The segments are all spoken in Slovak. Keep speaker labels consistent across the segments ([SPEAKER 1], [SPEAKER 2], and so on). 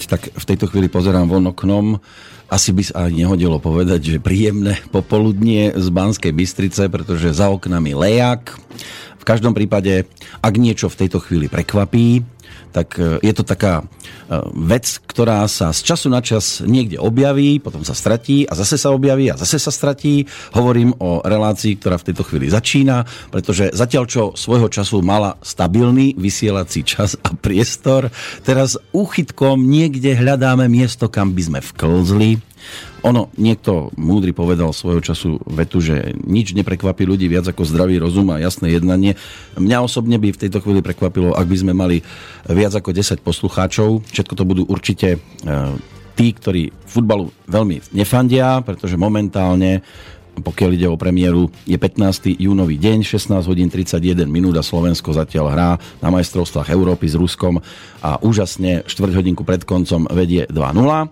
[SPEAKER 1] keď tak v tejto chvíli pozerám von oknom, asi by sa nehodilo povedať, že príjemné popoludnie z Banskej Bystrice, pretože za oknami lejak. V každom prípade, ak niečo v tejto chvíli prekvapí, tak e, je to taká e, vec, ktorá sa z času na čas niekde objaví, potom sa stratí a zase sa objaví a zase sa stratí. Hovorím o relácii, ktorá v tejto chvíli začína, pretože zatiaľ čo svojho času mala stabilný vysielací čas a priestor, teraz úchytkom niekde hľadáme miesto, kam by sme vklzli ono, niekto múdry povedal svojho času vetu, že nič neprekvapí ľudí viac ako zdravý rozum a jasné jednanie. Mňa osobne by v tejto chvíli prekvapilo, ak by sme mali viac ako 10 poslucháčov. Všetko to budú určite e, tí, ktorí futbalu veľmi nefandia, pretože momentálne pokiaľ ide o premiéru, je 15. júnový deň, 16 hodín 31 minút a Slovensko zatiaľ hrá na majstrovstvách Európy s Ruskom a úžasne 4 hodinku pred koncom vedie 2-0.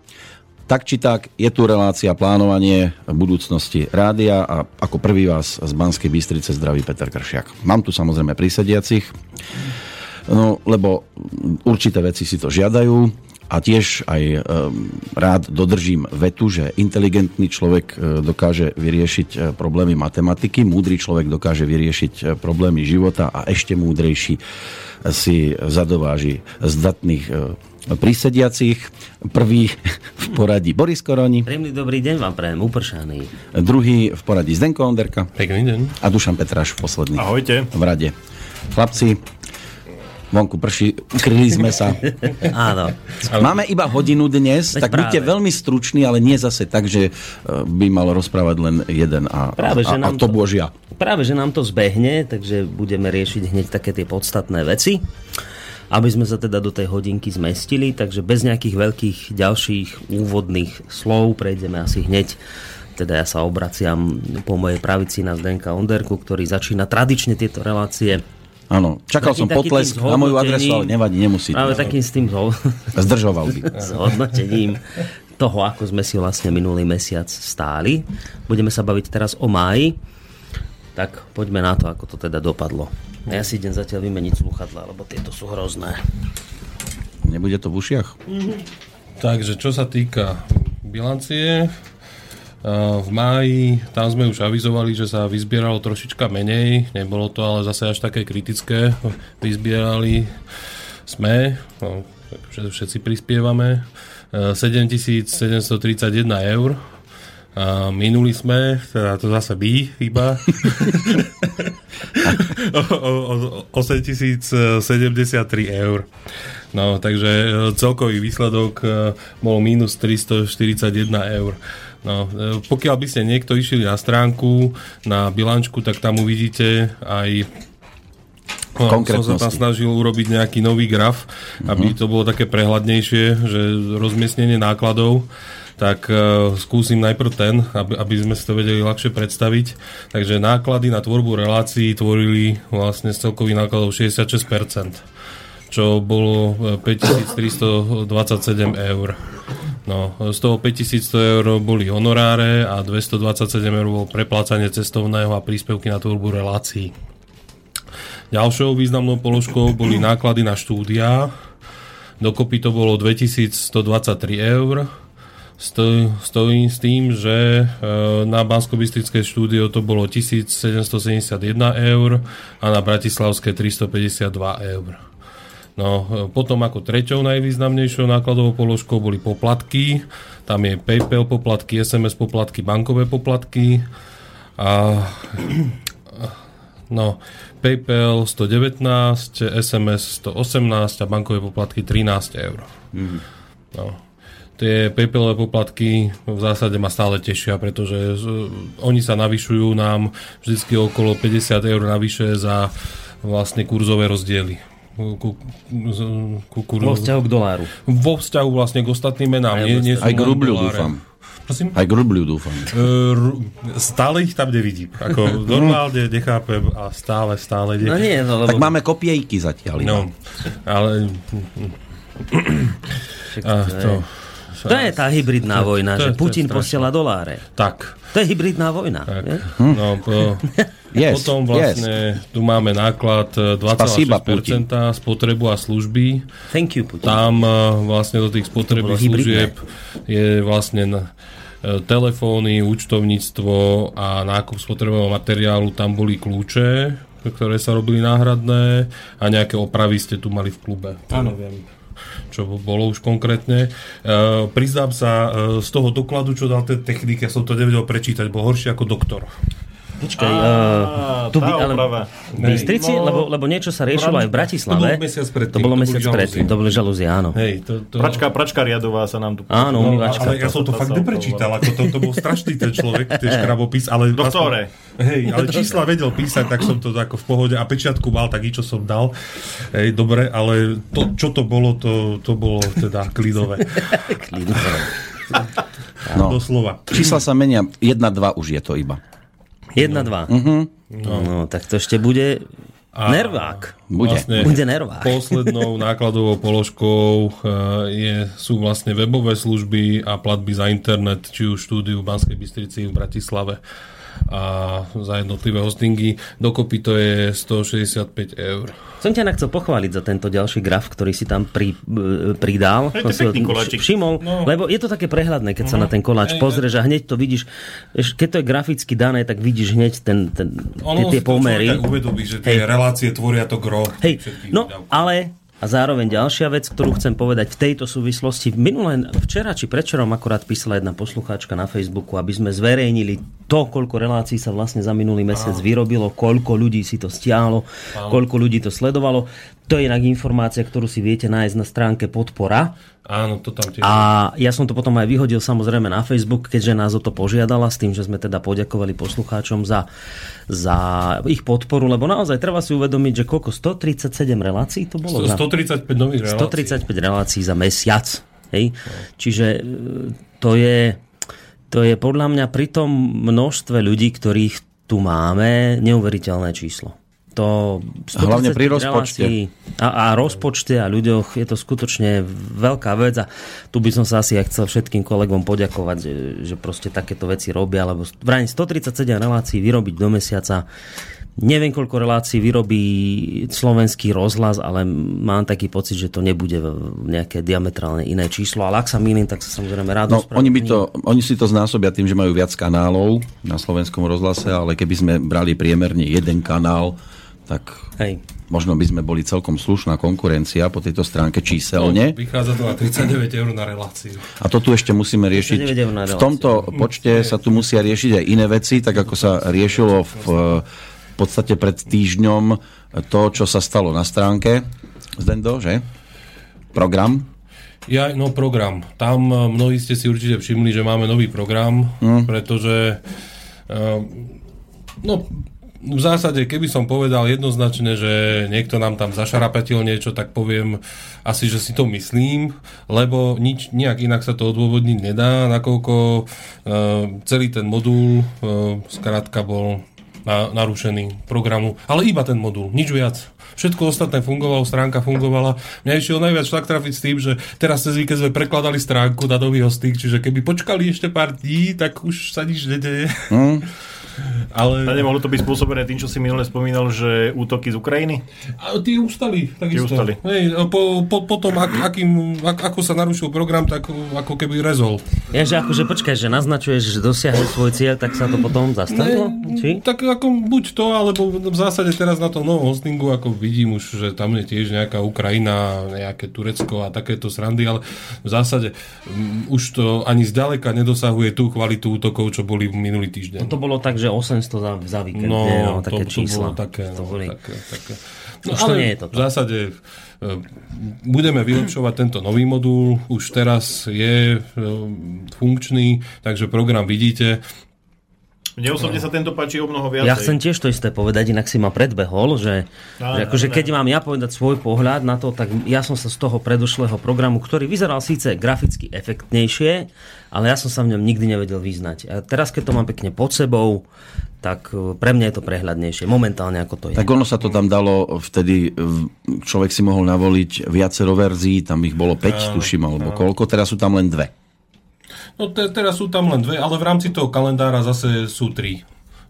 [SPEAKER 1] Tak či tak, je tu relácia plánovanie budúcnosti rádia a ako prvý vás z Banskej Bystrice zdraví Peter Kršiak. Mám tu samozrejme prísediacich, no, lebo určité veci si to žiadajú a tiež aj e, rád dodržím vetu, že inteligentný človek e, dokáže vyriešiť e, problémy matematiky, múdry človek dokáže vyriešiť problémy života a ešte múdrejší si zadováži zdatných e, prísediacich. Prvý v poradí Boris Koroni.
[SPEAKER 2] Príjemný dobrý deň vám prajem, upršaný.
[SPEAKER 1] Druhý v poradí Zdenko Onderka.
[SPEAKER 3] Pekný deň.
[SPEAKER 1] A Dušan Petráš v posledný.
[SPEAKER 3] Ahojte.
[SPEAKER 1] V rade. Chlapci, vonku prší, ukryli sme sa.
[SPEAKER 2] Áno.
[SPEAKER 1] Máme iba hodinu dnes,
[SPEAKER 2] Veď
[SPEAKER 1] tak buďte
[SPEAKER 2] práve.
[SPEAKER 1] veľmi struční, ale nie zase tak, že e, by mal rozprávať len jeden a,
[SPEAKER 2] Práve,
[SPEAKER 1] a,
[SPEAKER 2] že
[SPEAKER 1] a, a
[SPEAKER 2] nám
[SPEAKER 1] to
[SPEAKER 2] to-
[SPEAKER 1] božia.
[SPEAKER 2] Práve, že nám to zbehne, takže budeme riešiť hneď také tie podstatné veci, aby sme sa teda do tej hodinky zmestili, takže bez nejakých veľkých ďalších úvodných slov prejdeme asi hneď teda ja sa obraciam po mojej pravici na Zdenka Onderku, ktorý začína tradične tieto relácie
[SPEAKER 1] Áno, čakal
[SPEAKER 2] Taký-
[SPEAKER 1] som potlesk na moju adresu, ale nevadí, nemusí.
[SPEAKER 2] práve takým s tým
[SPEAKER 1] Zdržoval by.
[SPEAKER 2] s hodnotením toho, ako sme si vlastne minulý mesiac stáli. Budeme sa baviť teraz o máji. Tak poďme na to, ako to teda dopadlo. Ja si idem zatiaľ vymeniť sluchadla, lebo tieto sú hrozné.
[SPEAKER 1] Nebude to v ušiach?
[SPEAKER 3] Takže čo sa týka bilancie, v máji tam sme už avizovali, že sa vyzbieralo trošička menej, nebolo to ale zase až také kritické. Vyzbierali sme, no, všetci prispievame, e, 7731 eur. A minuli sme, teda to zase by iba, o, o, o 8073 eur. No, takže e, celkový výsledok e, bol minus 341 eur. No, e, pokiaľ by ste niekto išli na stránku, na bilančku, tak tam uvidíte aj No, som sa tam snažil urobiť nejaký nový graf, aby to bolo také prehľadnejšie, že rozmiestnenie nákladov tak uh, skúsim najprv ten, aby, aby sme si to vedeli ľahšie predstaviť. Takže náklady na tvorbu relácií tvorili vlastne z celkových nákladov 66%, čo bolo e, 5327 eur. No, z toho 5100 eur boli honoráre a 227 eur bolo preplácanie cestovného a príspevky na tvorbu relácií. Ďalšou významnou položkou boli náklady na štúdia. Dokopy to bolo 2123 eur. Stoj, stojím s tým, že e, na bansko štúdio to bolo 1771 eur a na Bratislavské 352 eur. No, potom ako treťou najvýznamnejšou nákladovou položkou boli poplatky. Tam je PayPal poplatky, SMS poplatky, bankové poplatky. A No, PayPal 119, SMS 118 a bankové poplatky 13 eur. Mm. No. Tie PayPalové poplatky v zásade ma stále tešia, pretože oni sa navyšujú nám vždycky okolo 50 eur navyše za vlastne kurzové rozdiely. Ku, ku, kur,
[SPEAKER 2] Vo vzťahu k doláru.
[SPEAKER 3] vo vzťahu vlastne k ostatným menám.
[SPEAKER 2] Aj
[SPEAKER 3] Nie, nie
[SPEAKER 1] Aj k
[SPEAKER 3] doláre.
[SPEAKER 1] dúfam.
[SPEAKER 3] Prosím?
[SPEAKER 1] Aj k rubľu, dúfam.
[SPEAKER 3] E, stále ich tam nevidím. Ako normálne nechápem a stále, stále
[SPEAKER 2] No
[SPEAKER 3] ne.
[SPEAKER 2] nie, no lebo...
[SPEAKER 1] Tak máme kopiejky zatiaľ.
[SPEAKER 3] No, ale a
[SPEAKER 2] to je-
[SPEAKER 3] to,
[SPEAKER 2] To je tá hybridná vojna,
[SPEAKER 3] to
[SPEAKER 2] že
[SPEAKER 3] to je
[SPEAKER 2] Putin
[SPEAKER 3] strašné.
[SPEAKER 2] posiela doláre.
[SPEAKER 3] Tak.
[SPEAKER 2] To je hybridná vojna.
[SPEAKER 3] tak.
[SPEAKER 2] je?
[SPEAKER 3] No, po,
[SPEAKER 1] Yes,
[SPEAKER 3] potom vlastne tu máme náklad e,
[SPEAKER 1] Spasiba,
[SPEAKER 3] 2,6% spotrebu a služby.
[SPEAKER 2] Thank you, Putin.
[SPEAKER 3] Tam e, vlastne do tých spotrebných
[SPEAKER 2] hybridné.
[SPEAKER 3] služieb je vlastne na- e, telefóny, účtovníctvo a nákup spotrebného materiálu, tam boli kľúče, ktoré sa robili náhradné a nejaké opravy ste tu mali v klube. Áno. Neviem, čo bolo už konkrétne. E, priznám sa, e, z toho dokladu, čo dal ten technik, ja som to nevedel prečítať, bol horší ako doktor.
[SPEAKER 2] Počkaj, uh, tu by, ale v Bystrici,
[SPEAKER 3] No,
[SPEAKER 2] lebo, lebo niečo sa riešilo aj v Bratislave.
[SPEAKER 3] To bolo mesiac predtým,
[SPEAKER 2] To bolo
[SPEAKER 3] to
[SPEAKER 2] mesiac predtým, to boli žalúzie, áno.
[SPEAKER 3] Hej, to, to...
[SPEAKER 4] Pračka, pračka riadová sa nám tu...
[SPEAKER 2] Áno,
[SPEAKER 3] No,
[SPEAKER 2] umývačka.
[SPEAKER 3] ale ja som to
[SPEAKER 4] to
[SPEAKER 3] fakt neprečítal, ako to, to bol strašný ten človek, ten škrabopis, ale...
[SPEAKER 4] Doktore.
[SPEAKER 3] Hej, ale čísla vedel písať, tak som to ako v pohode a pečiatku mal, tak i čo som dal. Hej, dobre, ale to, čo to bolo, to, to bolo teda klidové.
[SPEAKER 1] No.
[SPEAKER 3] Doslova.
[SPEAKER 1] Čísla sa menia, 1-2 už je to iba.
[SPEAKER 2] 1, 2. No, tak to ešte bude
[SPEAKER 3] A-
[SPEAKER 2] nervák.
[SPEAKER 1] Bude.
[SPEAKER 3] Vlastne
[SPEAKER 2] Bude nervák.
[SPEAKER 3] Poslednou nákladovou položkou eh, je, sú vlastne webové služby a platby za internet, či už štúdiu v Banskej Bystrici v Bratislave a za jednotlivé hostingy. Dokopy to je 165 eur.
[SPEAKER 2] Som ťa chcel pochváliť za tento ďalší graf, ktorý si tam pri, e, pridal.
[SPEAKER 4] To je
[SPEAKER 2] si
[SPEAKER 4] pekný koláčik.
[SPEAKER 2] všimol,
[SPEAKER 3] No.
[SPEAKER 2] lebo je to také prehľadné, keď sa na ten koláč
[SPEAKER 3] Hej,
[SPEAKER 2] pozrieš a hneď to vidíš. Keď to je graficky dané, tak vidíš hneď ten, ten, tie, tie pomery.
[SPEAKER 3] uvedomí, že tie
[SPEAKER 2] Hej.
[SPEAKER 3] relácie tvoria to gro.
[SPEAKER 2] Hej, no ale a zároveň ďalšia vec, ktorú chcem povedať v tejto súvislosti. Minulé, včera či prečerom akorát písala jedna poslucháčka na Facebooku, aby sme zverejnili to, koľko relácií sa vlastne za minulý mesiac vyrobilo, koľko ľudí si to stiahlo, koľko ľudí to sledovalo. To je inak informácia, ktorú si viete nájsť na stránke podpora.
[SPEAKER 3] Áno, to tam tiež.
[SPEAKER 2] A ja som to potom aj vyhodil samozrejme na Facebook, keďže nás o to požiadala, s tým, že sme teda poďakovali poslucháčom za, za ich podporu, lebo naozaj treba si uvedomiť, že koľko 137 relácií to bolo?
[SPEAKER 3] Sto-
[SPEAKER 2] za-
[SPEAKER 3] 135 nových relácií.
[SPEAKER 2] 135 relácií za mesiac. Hej? Čiže e, to je, to je podľa mňa pri tom množstve ľudí, ktorých tu máme, neuveriteľné číslo. To
[SPEAKER 1] Hlavne pri
[SPEAKER 2] 135
[SPEAKER 1] rozpočte.
[SPEAKER 2] relácií A, a rozpočte a ľuďoch je to skutočne veľká vec a tu by som sa asi aj chcel všetkým kolegom poďakovať, že, že proste takéto veci robia, lebo vrajím 137 relácií vyrobiť do mesiaca Neviem, koľko relácií vyrobí slovenský rozhlas, ale mám taký pocit, že to nebude nejaké diametrálne iné číslo. Ale ak sa mýlim, tak sa samozrejme rád
[SPEAKER 1] No, oni, by to, oni si to znásobia tým, že majú viac kanálov na slovenskom rozhlase, ale keby sme brali priemerne jeden kanál, tak
[SPEAKER 2] Hej.
[SPEAKER 1] možno by sme boli celkom slušná konkurencia po tejto stránke číselne.
[SPEAKER 3] Vychádza to na 39 eur na reláciu.
[SPEAKER 1] A to tu ešte musíme riešiť.
[SPEAKER 2] 39 eur na
[SPEAKER 1] V tomto počte sa tu musia riešiť aj iné veci, tak ako sa riešilo v, v podstate pred týždňom to, čo sa stalo na stránke. Zdendo, že? Program.
[SPEAKER 3] Ja, no program. Tam eh, mnohí ste si určite všimli, že máme nový program, mm. pretože eh, no, v zásade, keby som povedal jednoznačne, že niekto nám tam zašarapatil niečo, tak poviem asi, že si to myslím, lebo nič, nejak inak sa to odôvodniť nedá, nakoľko uh, celý ten modul uh, skrátka bol na, narušený programu, ale iba ten modul, nič viac. Všetko ostatné fungovalo, stránka fungovala. Mňa išiel najviac šlak trafiť s tým, že teraz cez víkend sme prekladali stránku na nový hosting, čiže keby počkali ešte pár dní, tak už sa nič nedeje.
[SPEAKER 1] Hm?
[SPEAKER 3] Ale...
[SPEAKER 4] A nemohlo to byť spôsobené tým, čo si minule spomínal, že útoky z Ukrajiny?
[SPEAKER 3] A tí ustali, takisto.
[SPEAKER 4] Tí ustali.
[SPEAKER 3] Hej, po, po, potom, ak, akým, ak, ako sa narušil program, tak ako keby rezol.
[SPEAKER 2] Ja, že akože počkaj, že naznačuješ, že dosiahne svoj cieľ, tak sa to potom zastavilo? Či?
[SPEAKER 3] Tak ako buď to, alebo v zásade teraz na tom novom hostingu, ako vidím už, že tam je tiež nejaká Ukrajina, nejaké Turecko a takéto srandy, ale v zásade um, už to ani zďaleka nedosahuje tú kvalitu útokov, čo boli minulý týždeň.
[SPEAKER 2] To bolo tak, že 800 za, za víkend.
[SPEAKER 3] No,
[SPEAKER 2] nie, no také
[SPEAKER 3] to,
[SPEAKER 2] čísla.
[SPEAKER 3] To bolo také,
[SPEAKER 2] To
[SPEAKER 3] no,
[SPEAKER 2] boli...
[SPEAKER 3] také, také. No,
[SPEAKER 2] Už to nie je to.
[SPEAKER 3] V zásade e, budeme vylepšovať tento nový modul, už teraz je e, funkčný, takže program vidíte.
[SPEAKER 4] Mne osobne sa tento páči o mnoho viacej.
[SPEAKER 2] Ja chcem tiež to isté povedať, inak si ma predbehol, že,
[SPEAKER 4] No,
[SPEAKER 2] že
[SPEAKER 4] no,
[SPEAKER 2] akože
[SPEAKER 4] no.
[SPEAKER 2] keď mám ja povedať svoj pohľad na to, tak ja som sa z toho predošlého programu, ktorý vyzeral síce graficky efektnejšie, ale ja som sa v ňom nikdy nevedel vyznať. A teraz, keď to mám pekne pod sebou, tak e, pre mňa je to prehľadnejšie. Momentálne ako to je.
[SPEAKER 1] Tak ono sa to tam dalo vtedy, človek si mohol navoliť viacero verzií, tam ich bolo 5, tuším, alebo koľko, teraz sú tam len dve.
[SPEAKER 3] No te, teraz sú tam len dve, ale v rámci toho kalendára zase sú tri.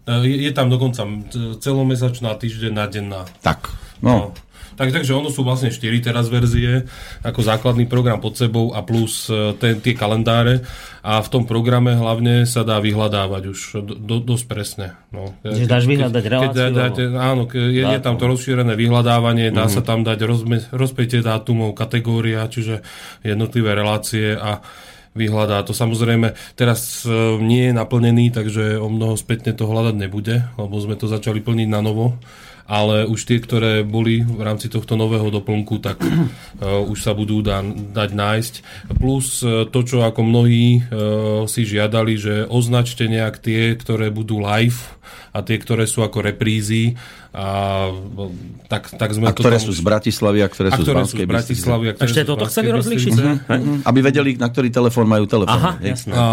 [SPEAKER 3] E, Je, je tam dokonca celomesačná, týždenná, denná.
[SPEAKER 1] Tak, no.
[SPEAKER 3] No. Tak, takže ono sú vlastne 4 teraz verzie, ako základný program pod sebou a plus e, ten, tie kalendáre. A v tom programe hlavne sa dá vyhľadávať už do, do, dosť presne. No.
[SPEAKER 2] Že dáš vyhľadať
[SPEAKER 3] keď,
[SPEAKER 2] reláciu,
[SPEAKER 3] Keď, dáte, áno, ke- je, je tam to rozšírené vyhľadávanie, dá sa tam dať rozme, rozpätie dátumov, kategória, čiže jednotlivé relácie a vyhľadá to. Samozrejme, teraz e, nie je naplnený, takže o mnoho spätne to hľadať nebude, lebo sme to začali plniť na novo ale už tie, ktoré boli v rámci tohto nového doplnku, tak uh, už sa budú dá, dať nájsť. Plus uh, to, čo ako mnohí uh, si žiadali, že označte nejak tie, ktoré budú live a tie, ktoré sú ako reprízy. A, tak, tak sme
[SPEAKER 1] A ktoré
[SPEAKER 3] tam
[SPEAKER 1] sú z Bratislavy a ktoré
[SPEAKER 3] a
[SPEAKER 1] sú z
[SPEAKER 3] sú
[SPEAKER 1] Banskej
[SPEAKER 3] z Bratislavy. a ktoré
[SPEAKER 2] Ešte
[SPEAKER 3] sú
[SPEAKER 2] toto chceli rozlíšiť?
[SPEAKER 3] Bystrice.
[SPEAKER 1] Mhm. Aby vedeli, na ktorý telefón majú telefón.
[SPEAKER 2] Aha, jasné.
[SPEAKER 3] A,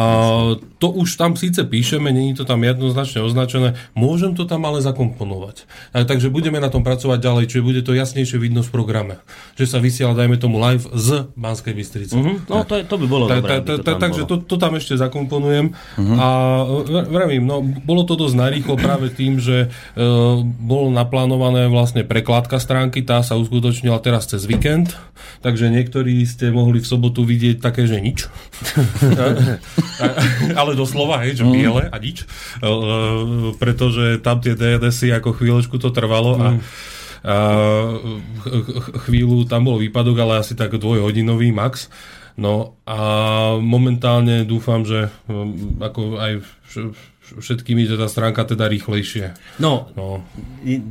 [SPEAKER 3] to už tam síce píšeme, není to tam jednoznačne označené, môžem to tam ale zakomponovať. A, takže budeme na tom pracovať ďalej, čiže bude to jasnejšie vidno v programe. Že sa vysiela, dajme tomu, live z Banskej Bystrice.
[SPEAKER 2] Mhm. No to, je, to by bolo dobré, to
[SPEAKER 3] Takže to, to tam ešte zakomponujem. A v- vravím, no, bolo to dosť narýchlo práve tým, že e, bolo naplánované vlastne prekladka stránky, tá sa uskutočnila teraz cez víkend, takže niektorí ste mohli v sobotu vidieť také, že nič. Ale doslova, hej, že biele a nič. E, pretože tam tie DNSy ako chvíľočku to trvalo a a ch- ch- chvíľu tam bol výpadok, ale asi tak dvojhodinový max. No a momentálne dúfam, že ako aj vš- vš- všetkými je tá stránka teda rýchlejšie.
[SPEAKER 2] No,
[SPEAKER 3] No.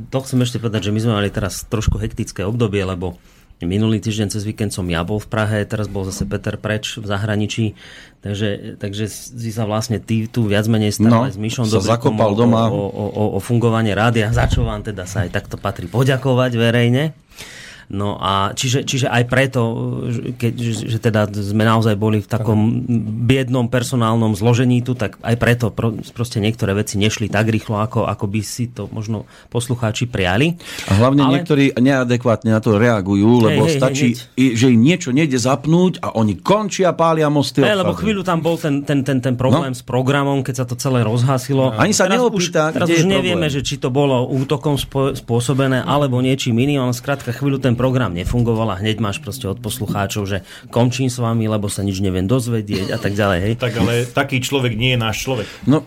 [SPEAKER 2] To chcem ešte povedať, že my sme mali teraz trošku hektické obdobie, lebo minulý týždeň cez víkend som ja bol v Prahe, teraz bol zase Peter preč v zahraničí, takže, takže si sa vlastne ty tu viac menej
[SPEAKER 1] No,
[SPEAKER 2] stále s Myšom
[SPEAKER 1] sa
[SPEAKER 2] Dobrikom
[SPEAKER 1] zakopal doma.
[SPEAKER 2] O, o, o, o fungovanie rádia, za čo vám teda sa aj takto patrí poďakovať verejne. No a čiže, čiže aj preto, keď, že, teda sme naozaj boli v takom biednom personálnom zložení tu, tak aj preto pro, proste niektoré veci nešli tak rýchlo, ako, ako by si to možno poslucháči priali.
[SPEAKER 1] A hlavne
[SPEAKER 2] Ale-
[SPEAKER 1] niektorí neadekvátne na to reagujú, lebo
[SPEAKER 2] hej, hej,
[SPEAKER 1] stačí, i- že im niečo nejde zapnúť a oni končia, pália mosty.
[SPEAKER 2] Hey, lebo chvíľu tam bol ten, ten, ten, ten problém
[SPEAKER 1] No.
[SPEAKER 2] s programom, keď sa to celé rozhasilo.
[SPEAKER 1] Ani sa
[SPEAKER 2] teraz
[SPEAKER 1] neopýta,
[SPEAKER 2] už, teraz už nevieme,
[SPEAKER 1] problém.
[SPEAKER 2] že či to bolo útokom spôsobené, alebo niečím iným, ale skrátka chvíľu ten program nefungoval a hneď máš proste od poslucháčov, že končím s vami, lebo sa nič neviem dozvedieť a tak ďalej. Hej.
[SPEAKER 4] Tak ale taký človek nie je náš človek.
[SPEAKER 1] No,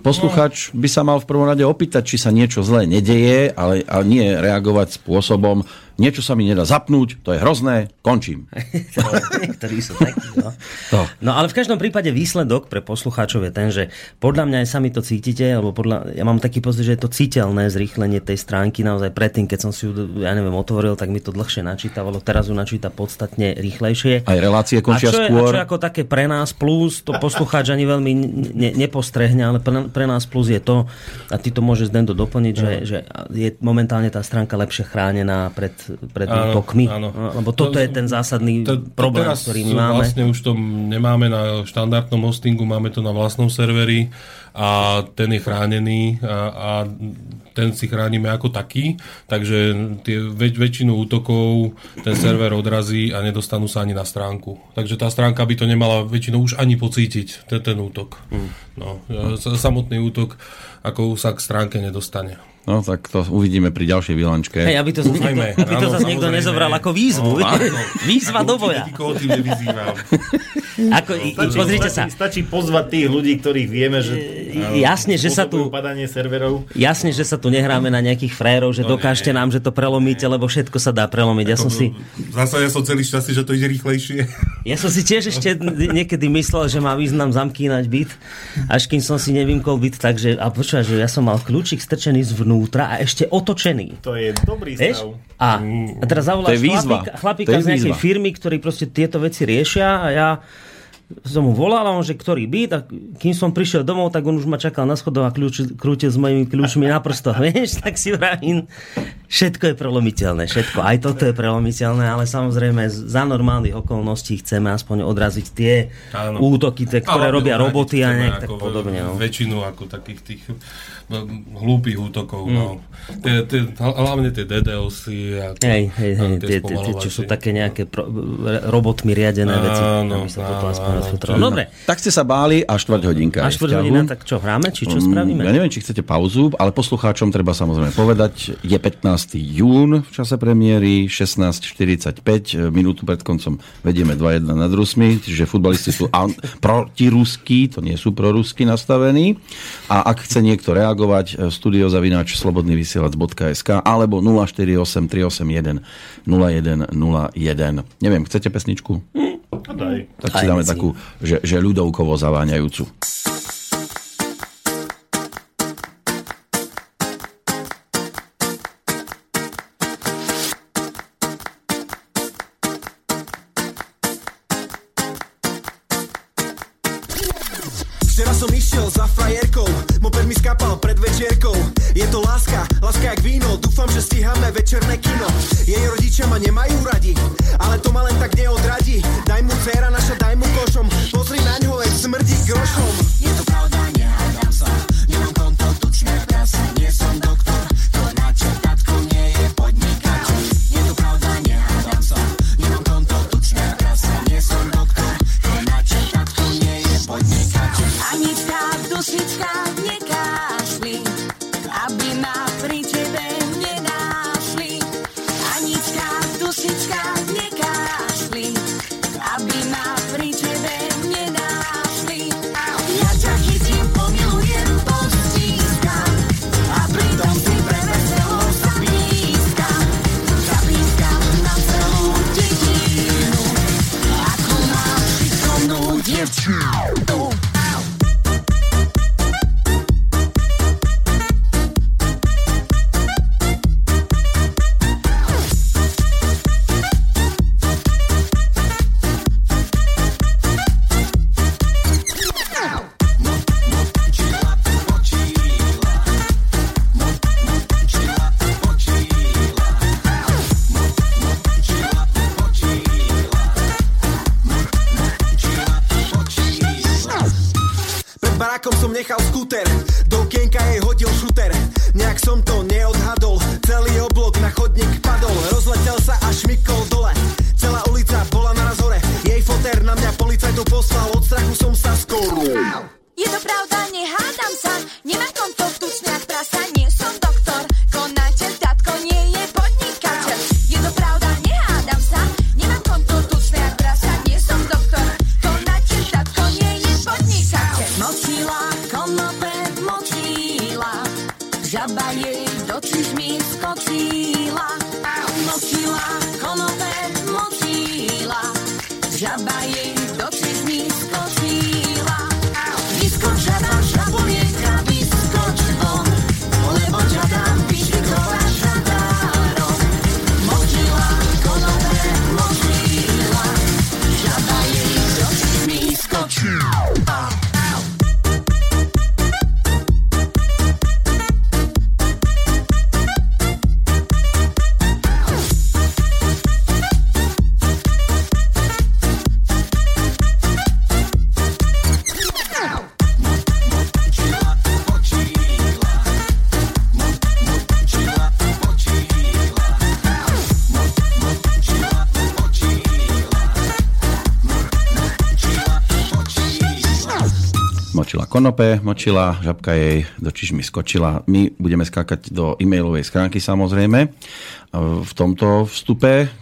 [SPEAKER 1] posluchač by sa mal v prvom rade opýtať, či sa niečo zlé nedeje, ale, ale nie reagovať spôsobom, niečo sa mi nedá zapnúť, to je hrozné, končím.
[SPEAKER 2] Niektorí sú takí. No.
[SPEAKER 1] To.
[SPEAKER 2] no ale v každom prípade výsledok pre poslucháčov je ten, že podľa mňa aj sami to cítite, alebo podľa, ja mám taký pocit, že je to citeľné zrýchlenie tej stránky naozaj predtým, keď som si ju, ja neviem, otvoril, tak mi to dlhšie načítavalo, teraz ju načíta podstatne rýchlejšie.
[SPEAKER 1] Aj relácie
[SPEAKER 2] A
[SPEAKER 1] končia
[SPEAKER 2] čo, je, a
[SPEAKER 1] skôr.
[SPEAKER 2] čo je ako také pre nás plus, to poslucháč ani veľmi ne, nepostrehne, ale pre, pre nás plus je to, a ty to môžeš Zdendo doplniť, že, že je momentálne tá stránka lepšie chránená pred, pred
[SPEAKER 3] Áno,
[SPEAKER 2] útokmi.
[SPEAKER 3] áno.
[SPEAKER 2] No, Lebo toto je ten zásadný
[SPEAKER 3] To- to
[SPEAKER 2] problém,
[SPEAKER 3] teraz
[SPEAKER 2] ktorý my máme.
[SPEAKER 3] Vlastne už to nemáme na štandardnom hostingu, máme to na vlastnom serveri a ten je chránený a, a ten si chránime ako taký, takže tie väč, väčšinu útokov ten server odrazí a nedostanú sa ani na stránku. Takže tá stránka by to nemala väčšinou už ani pocítiť, ten, ten útok. No, e, samotný útok ako sa k stránke nedostane.
[SPEAKER 1] No tak to uvidíme pri ďalšej bilančke.
[SPEAKER 2] Hej, aby to zase niekto,
[SPEAKER 3] Dúfajme.
[SPEAKER 2] aby to zase niekto nezobral ako výzvu.
[SPEAKER 3] No, áno.
[SPEAKER 2] Výzva do boja.
[SPEAKER 3] Nikoho tým nevyzývam.
[SPEAKER 2] Ako,
[SPEAKER 4] Stačí,
[SPEAKER 2] pozrite
[SPEAKER 4] stačí,
[SPEAKER 2] sa,
[SPEAKER 4] stačí pozvať tých ľudí, ktorých vieme, že
[SPEAKER 2] I- jasne, že sa tu-
[SPEAKER 4] padanie serverov.
[SPEAKER 2] jasne, že sa tu nehráme na nejakých frérov, že dokážte nám, že to prelomíte, lebo všetko sa dá prelomiť. Ja som si...
[SPEAKER 3] Zasa ja som celý šťastný, že to ide rýchlejšie.
[SPEAKER 2] Ja som si tiež ešte niekedy myslel, že má význam zamkínať byt, až kým som si nevymkol byt, takže, a počúvaj, že ja som mal kľúčik strčený zvnútra a ešte otočený.
[SPEAKER 4] To je dobrý
[SPEAKER 2] Vieš?
[SPEAKER 4] stav.
[SPEAKER 2] A, a teraz
[SPEAKER 1] To
[SPEAKER 2] zavoláš chlapíka, chlapíka z nejakej
[SPEAKER 1] výzva.
[SPEAKER 2] firmy, ktorý proste tieto veci riešia a ja som mu volal a on, že ktorý byt a kým som prišiel domov, tak on už ma čakal na schodoch a kľúč, krútil s mojimi kľúčmi na prstoch, vieš, tak si vravím, všetko je prelomiteľné, všetko, aj toto je prelomiteľné, ale samozrejme za normálnych okolností chceme aspoň odraziť tie
[SPEAKER 3] Áno.
[SPEAKER 2] útoky, tie, ktoré
[SPEAKER 3] Ale
[SPEAKER 2] robia roboty a nejak tak podobne. No.
[SPEAKER 3] Väčšinu ako takých tých no, hlúpých útokov. No. Tie, tie, hlavne tie DDoSy a,
[SPEAKER 2] Hej, hej, hej,
[SPEAKER 3] a
[SPEAKER 2] tie, tie, tie, čo sú také nejaké pro, robotmi riadené veci,
[SPEAKER 3] Áno,
[SPEAKER 2] toto
[SPEAKER 3] áno,
[SPEAKER 2] aspoň
[SPEAKER 3] áno.
[SPEAKER 2] futro. Dobre.
[SPEAKER 1] Tak ste sa báli a štvrť hodinka.
[SPEAKER 2] A štvrť hodina, tak čo, hráme? Či čo
[SPEAKER 1] Mm,
[SPEAKER 2] spravíme?
[SPEAKER 1] Ja neviem, či chcete pauzu, ale poslucháčom treba samozrejme povedať, je 15. jún v čase premiéry, 16.45, minútu pred koncom vedieme 2-1 nad Rusmi, čiže futbalisti sú an- protiruskí, to nie sú prorusky nastavení. A ak chce niekto reagovať, studiozavináč slobodnyvysielac.sk alebo 048 381 0101. Neviem, chcete pesničku?
[SPEAKER 4] A daj.
[SPEAKER 1] Tak si dáme takú, že, že ľudovkovo zaváňajúcu.
[SPEAKER 5] westerne kino. Jej rodzice ma nie
[SPEAKER 6] mają konope, močila,
[SPEAKER 1] žabka jej do čižmy skočila. My budeme skákať do e-mailovej schránky samozrejme. V tomto vstupe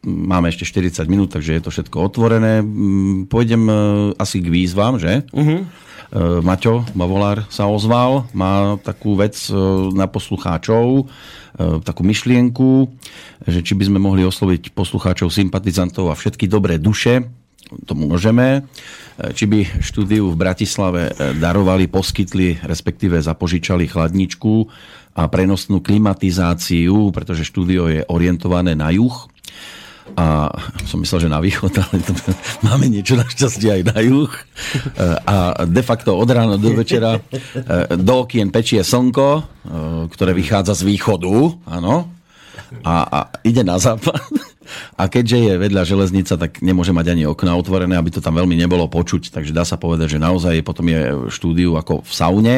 [SPEAKER 1] máme ešte 40 minút, takže je to všetko otvorené. Mm, Pôjdem e, asi k výzvam, že? Uh-huh. Maťo Bavolár sa ozval, má takú vec e, na poslucháčov, takú myšlienku, že či by sme mohli osloviť poslucháčov, sympatizantov a všetky dobré duše, tomu môžeme, e, či by štúdiu v Bratislave e, darovali, poskytli, respektíve zapožičali chladničku a prenosnú klimatizáciu, pretože štúdio je orientované na juh a som myslel, že na východ, ale to, máme niečo našťastie aj na juh. E, A de facto od rána do večera do okien pečie slnko, ktoré vychádza z východu, áno, a, a ide na západ. A keďže je vedľa železnica, tak nemôže mať ani okna otvorené, aby to tam veľmi nebolo počuť. Takže dá sa povedať, že naozaj potom je štúdiu ako v saune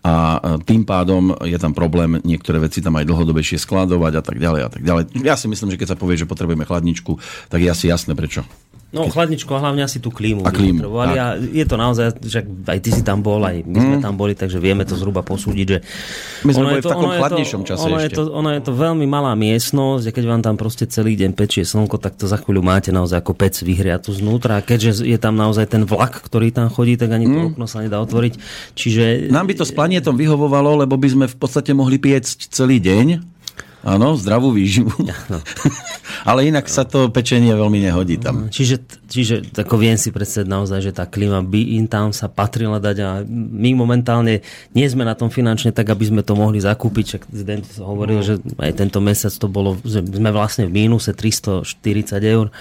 [SPEAKER 1] a tým pádom je tam problém niektoré veci tam aj dlhodobejšie skladovať a tak ďalej a tak ďalej. Ja si myslím, že keď sa povie, že potrebujeme chladničku, tak je asi jasné prečo.
[SPEAKER 2] No chladničku a hlavne asi tú klímu.
[SPEAKER 1] A klímu, tak.
[SPEAKER 2] A je to naozaj, že aj ty si tam bol, aj my sme tam boli, takže vieme to zhruba posúdiť, že
[SPEAKER 1] Mm. My sme
[SPEAKER 2] ono je
[SPEAKER 1] boli v takom
[SPEAKER 2] je
[SPEAKER 1] chladnejšom čase
[SPEAKER 2] ono je,
[SPEAKER 1] ešte.
[SPEAKER 2] to, ono je to veľmi malá miestnosť a keď vám tam proste celý deň pečie slnko, tak to za chvíľu máte naozaj ako pec vyhriatu znútra. A keďže je tam naozaj ten vlak, ktorý tam chodí, tak ani to okno sa nedá otvoriť. Čiže
[SPEAKER 1] Mm. Nám by to s planietom vyhovovalo, lebo by sme v podstate mohli piecť celý deň. Áno, zdravú výživu. Ale inak sa to pečenie veľmi nehodí tam.
[SPEAKER 2] Čiže, čiže ako viem si predstaviť naozaj, že tá klíma by im tam sa patrila dať a my momentálne nie sme na tom finančne tak, aby sme to mohli zakúpiť. Však Zden hovoril, že aj tento mesiac to bolo, že sme vlastne v mínuse 340 eur.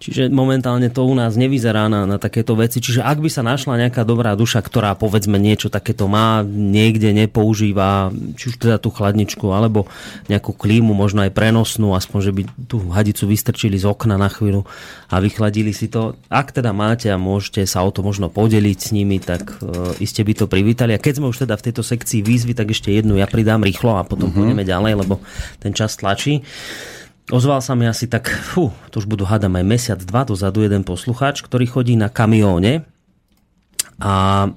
[SPEAKER 2] Čiže momentálne to u nás nevyzerá na, na takéto veci. Čiže ak by sa našla nejaká dobrá duša, ktorá povedzme niečo takéto má, niekde nepoužíva, či už teda tú chladničku, alebo nejakú klímu, možno aj prenosnú, aspoň, že by tú hadicu vystrčili z okna na chvíľu a vychladili si to. Ak teda máte a môžete sa o to možno podeliť s nimi, tak e, iste by to privítali. A keď sme už teda v tejto sekcii výzvy, tak ešte jednu ja pridám rýchlo a potom pôjdeme ďalej, lebo ten čas tlačí. Ozval sa mi asi tak, fú, to už budú hádam aj mesiac, dva dozadu jeden poslucháč, ktorý chodí na kamióne a e,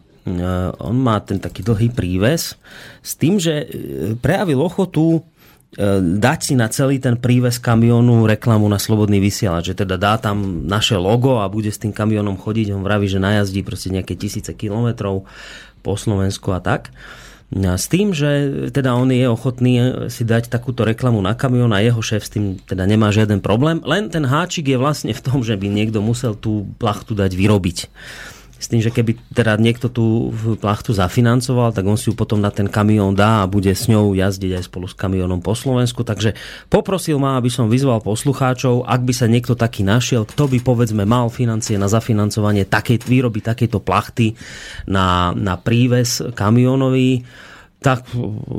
[SPEAKER 2] on má ten taký dlhý príves s tým, že e, prejavil ochotu dať si na celý ten príves kamiónu reklamu na slobodný vysielač, že teda dá tam naše logo a bude s tým kamiónom chodiť. On vraví, že najazdí proste nejaké tisíce kilometrov po Slovensku a tak. A s tým, že teda on je ochotný si dať takúto reklamu na kamión a jeho šéf s tým teda nemá žiaden problém, len ten háčik je vlastne v tom, že by niekto musel tú plachtu dať vyrobiť. S tým, že keby teda niekto tú plachtu zafinancoval, tak on si ju potom na ten kamión dá a bude s ňou jazdiť aj spolu s kamiónom po Slovensku. Takže poprosil ma, aby som vyzval poslucháčov, ak by sa niekto taký našiel, kto by povedzme mal financie na zafinancovanie takej, výroby takejto plachty na, na príves kamionový, tak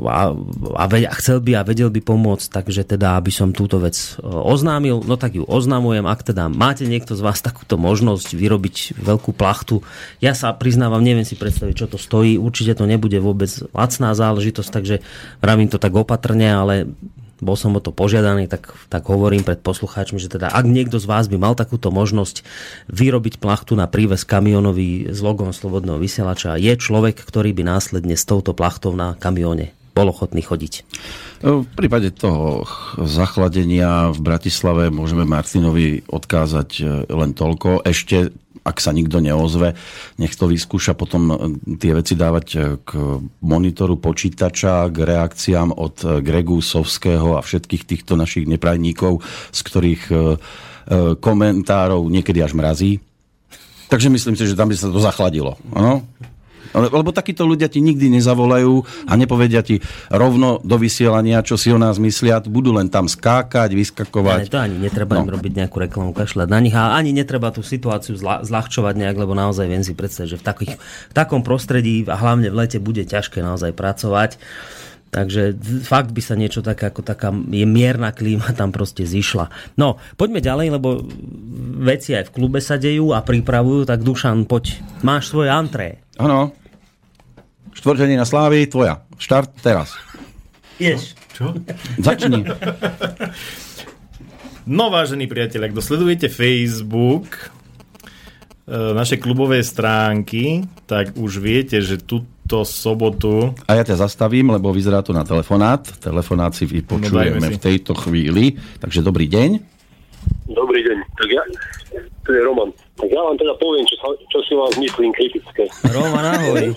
[SPEAKER 2] a, a, chcel by a vedel by pomôcť, takže teda, aby som túto vec e, oznámil, no tak ju oznamujem, ak teda máte niekto z vás takúto možnosť vyrobiť veľkú plachtu. Ja sa priznávam, neviem si predstaviť, čo to stojí, určite to nebude vôbec lacná záležitosť, takže vravím to tak opatrne, ale bol som o to požiadaný, tak, tak hovorím pred poslucháčmi, že teda ak niekto z vás by mal takúto možnosť vyrobiť plachtu na príves kamionový s logom Slobodného vysielača, je človek, ktorý by následne s touto plachtou na kamióne bol ochotný chodiť.
[SPEAKER 1] V prípade toho zachladenia v Bratislave môžeme Martinovi odkázať e, len toľko. Ešte, ak sa nikto neozve, nech to vyskúša potom e, tie veci dávať e, k monitoru počítača, k reakciám od Gregu Sovského a všetkých týchto našich neprajníkov, z ktorých komentárov niekedy až mrazí. Takže myslím si, že tam by sa to zachladilo. Ano? Lebo takíto ľudia ti nikdy nezavolajú a nepovedia ti rovno do vysielania, čo si o nás myslia. Budú len tam skákať, vyskakovať.
[SPEAKER 2] Ne, to ani netreba no. im robiť nejakú reklamu, kašľať na nich a ani netreba tú situáciu zla, zľahčovať nejak, lebo naozaj viem si predstaviť, že v, takých, v takom prostredí a hlavne v lete bude ťažké naozaj pracovať. Takže fakt by sa niečo také ako taká je mierna klíma tam proste zišla. No, poďme ďalej, lebo veci aj v klube sa dejú a pripravujú, tak Dušan, poď, máš svoje antré.
[SPEAKER 1] Áno. Štvrtení na slávy, tvoja. Štart teraz.
[SPEAKER 2] Ješ.
[SPEAKER 4] Čo?
[SPEAKER 1] Začni.
[SPEAKER 4] No vážení priatelia, kto sledujete Facebook, e, naše klubové stránky, tak už viete, že túto sobotu
[SPEAKER 1] A ja ťa zastavím, lebo vyzerá to na telefonát. Telefonát si vypočujeme
[SPEAKER 4] No, si.
[SPEAKER 1] v tejto chvíli. Takže dobrý deň.
[SPEAKER 7] Dobrý deň. Tak ja, to je Roman. Ja vám teda poviem, čo, sa- čo si vám myslím kritické.
[SPEAKER 2] Roman, ahoj.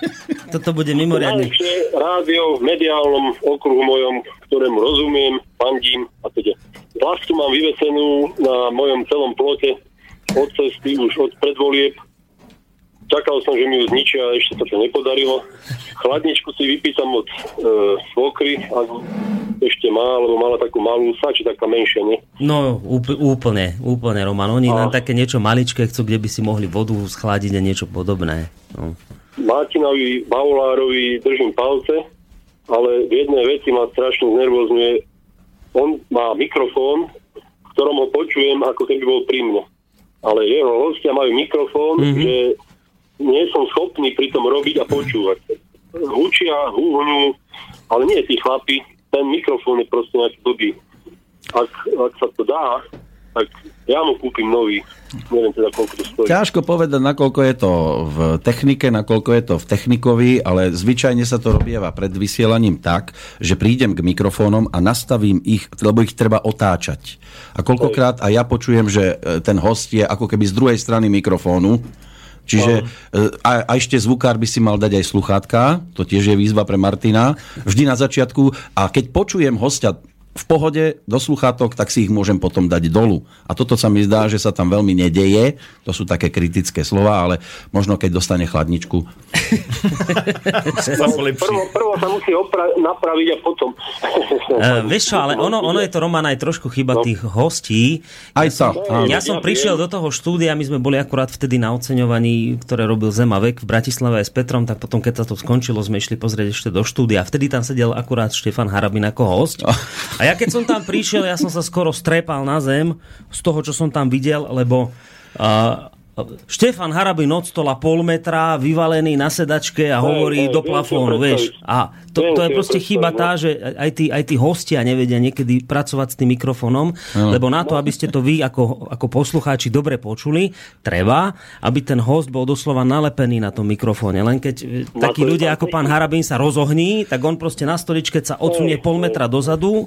[SPEAKER 2] Toto bude mimoriadne.
[SPEAKER 7] Najlepšie rádio v mediálnom okruhu mojom, ktorému rozumiem, fandím a teda. Vlastu mám vyvesenú na mojom celom plote od cesty už od predvolieb. Čakal som, že mi ju zničia, a ešte sa to nepodarilo. Chladničku si vypýtam od e, svokry, ak ešte má, lebo mala takú malú, či taká menšia, nie?
[SPEAKER 2] No, úp- úplne, úplne, Roman. Oni len
[SPEAKER 7] A-
[SPEAKER 2] také niečo maličké chcú, kde by si mohli vodu schladiť a niečo podobné. No.
[SPEAKER 7] Martinovi Baulárovi držím palce, ale v jednej veci ma strašne znervozňuje. On má mikrofón, v ktorom ho počujem, ako keby bol pri mne. Ale jeho hostia majú mikrofón, mm-hmm. že nie som schopný pri tom robiť a počúvať. Hučia, húhňu, ale nie tí chlapi, ten mikrofón je proste nejaký blbý. Ak, ak sa to dá, tak ja mu kúpim nový. Neviem teda, koľko to stojí.
[SPEAKER 1] Ťažko povedať, nakoľko je to v technike, nakoľko je to v technikovi, ale zvyčajne sa to robieva pred vysielaním tak, že prídem k mikrofónom a nastavím ich, lebo ich treba otáčať. A koľkokrát a ja počujem, že e, ten host je ako keby z druhej strany mikrofónu, Čiže e, a, a ešte zvukár by si mal dať aj sluchátka, to tiež je výzva pre Martina, vždy na začiatku. A keď počujem hostia v pohode do sluchátok, tak si ich môžem potom dať dolu. A toto sa mi zdá, že sa tam veľmi nedeje. To sú také kritické slova, ale možno keď dostane chladničku.
[SPEAKER 7] Prvo, prvo sa musí opra- napraviť a potom.
[SPEAKER 2] Uh, vieš čo, ale ono, ono je to, Roman, aj trošku chyba
[SPEAKER 7] No.
[SPEAKER 2] tých hostí.
[SPEAKER 1] Aj sa. áno.
[SPEAKER 2] Ja som
[SPEAKER 7] Ja
[SPEAKER 2] prišiel
[SPEAKER 7] viem.
[SPEAKER 2] do toho štúdia, my sme boli akurát vtedy na oceňovaní, ktoré robil Zemavek v Bratislave aj s Petrom, tak potom, keď sa to skončilo, sme išli pozrieť ešte do štúdia. Vtedy tam sedel akurát Štefan Harabin ako host. A ja keď som tam prišiel, ja som sa skoro strepal na zem z toho, čo som tam videl, lebo uh, Štefan Harabin od stola pol metra, vyvalený na sedačke a hovorí
[SPEAKER 7] hej,
[SPEAKER 2] do
[SPEAKER 7] viem si
[SPEAKER 2] plafónu, vieš. A to, to je proste chyba tá,
[SPEAKER 7] no.
[SPEAKER 2] že aj tí, aj tí hostia nevedia niekedy pracovať s tým mikrofónom, lebo na to, aby ste to vy ako, ako poslucháči dobre počuli, treba, aby ten host bol doslova nalepený na tom mikrofóne. Len keď e,
[SPEAKER 7] No
[SPEAKER 2] takí ľudia ako pán Harabín sa rozohní, tak on proste na stoličke sa odsunie pol metra dozadu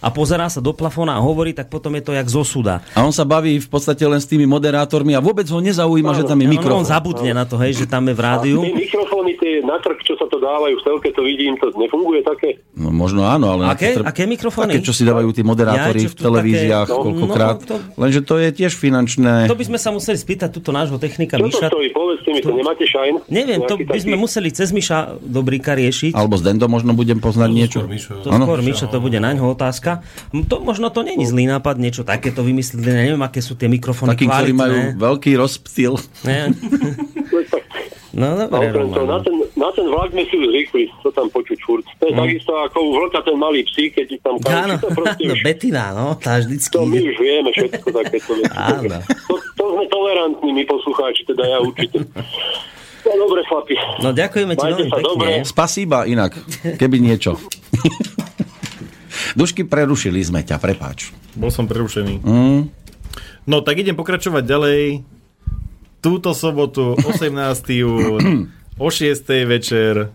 [SPEAKER 2] a pozerá sa do plafóna a hovorí, tak potom je to jak zosuda.
[SPEAKER 1] A on sa baví v podstate len s tými moderátormi a vôbec ho nezaujíma, že tam je
[SPEAKER 2] On, on
[SPEAKER 1] mikrofón.
[SPEAKER 2] zabudne na to, hej, že tam je v rádiu.
[SPEAKER 7] Tie mikrofóny, tie na krk, čo sa to dávajú v telke, to vidím, to nefunguje také.
[SPEAKER 1] No možno áno, ale...
[SPEAKER 2] Aké?
[SPEAKER 1] to treb-
[SPEAKER 2] Aké mikrofóny?
[SPEAKER 1] Také, čo si dávajú tí moderátori
[SPEAKER 2] Ja,
[SPEAKER 1] v televíziách
[SPEAKER 2] také- no,
[SPEAKER 1] koľkokrát.
[SPEAKER 2] no, to-
[SPEAKER 1] Lenže to je tiež finančné...
[SPEAKER 2] To by sme sa museli spýtať túto nášho technika
[SPEAKER 7] Čo to
[SPEAKER 2] Miša.
[SPEAKER 7] stojí? Povedzte mi, to nemáte šajn?
[SPEAKER 2] Neviem, to by sme
[SPEAKER 7] taký?
[SPEAKER 2] museli cez Miša Dobríka riešiť.
[SPEAKER 1] Alebo z Dendo možno budem poznať niečo.
[SPEAKER 3] Mišo.
[SPEAKER 2] To
[SPEAKER 1] Áno.
[SPEAKER 2] skôr Mišo, to bude na ňo otázka. To, možno to není zlý nápad, niečo takéto vymyslieť. Ja neviem, aké sú tie mikrofóny
[SPEAKER 1] ktorí majú veľký rozptyl.
[SPEAKER 2] Ne? No dobre, Roman.
[SPEAKER 7] na ten, na ten vlak sme si už zvykli, to tam počuť furt. To je takisto ako u vlka ten malý psí, keď tam
[SPEAKER 2] Áno,
[SPEAKER 7] to proste
[SPEAKER 2] áno,
[SPEAKER 7] už,
[SPEAKER 2] Betina, no, tá vždycky
[SPEAKER 7] to my už vieme všetko takéto veci.
[SPEAKER 2] Áno.
[SPEAKER 7] To, to sme tolerantní, my poslucháči, teda ja určite. No dobre, chlapi.
[SPEAKER 2] No ďakujeme ti veľmi pekne.
[SPEAKER 7] dobre.
[SPEAKER 1] Spasíba inak, keby niečo. Dušky, prerušili sme ťa, prepáč.
[SPEAKER 4] Bol som prerušený.
[SPEAKER 1] Mm.
[SPEAKER 4] No tak idem pokračovať ďalej. Túto sobotu, 18. jún, o 6. večer,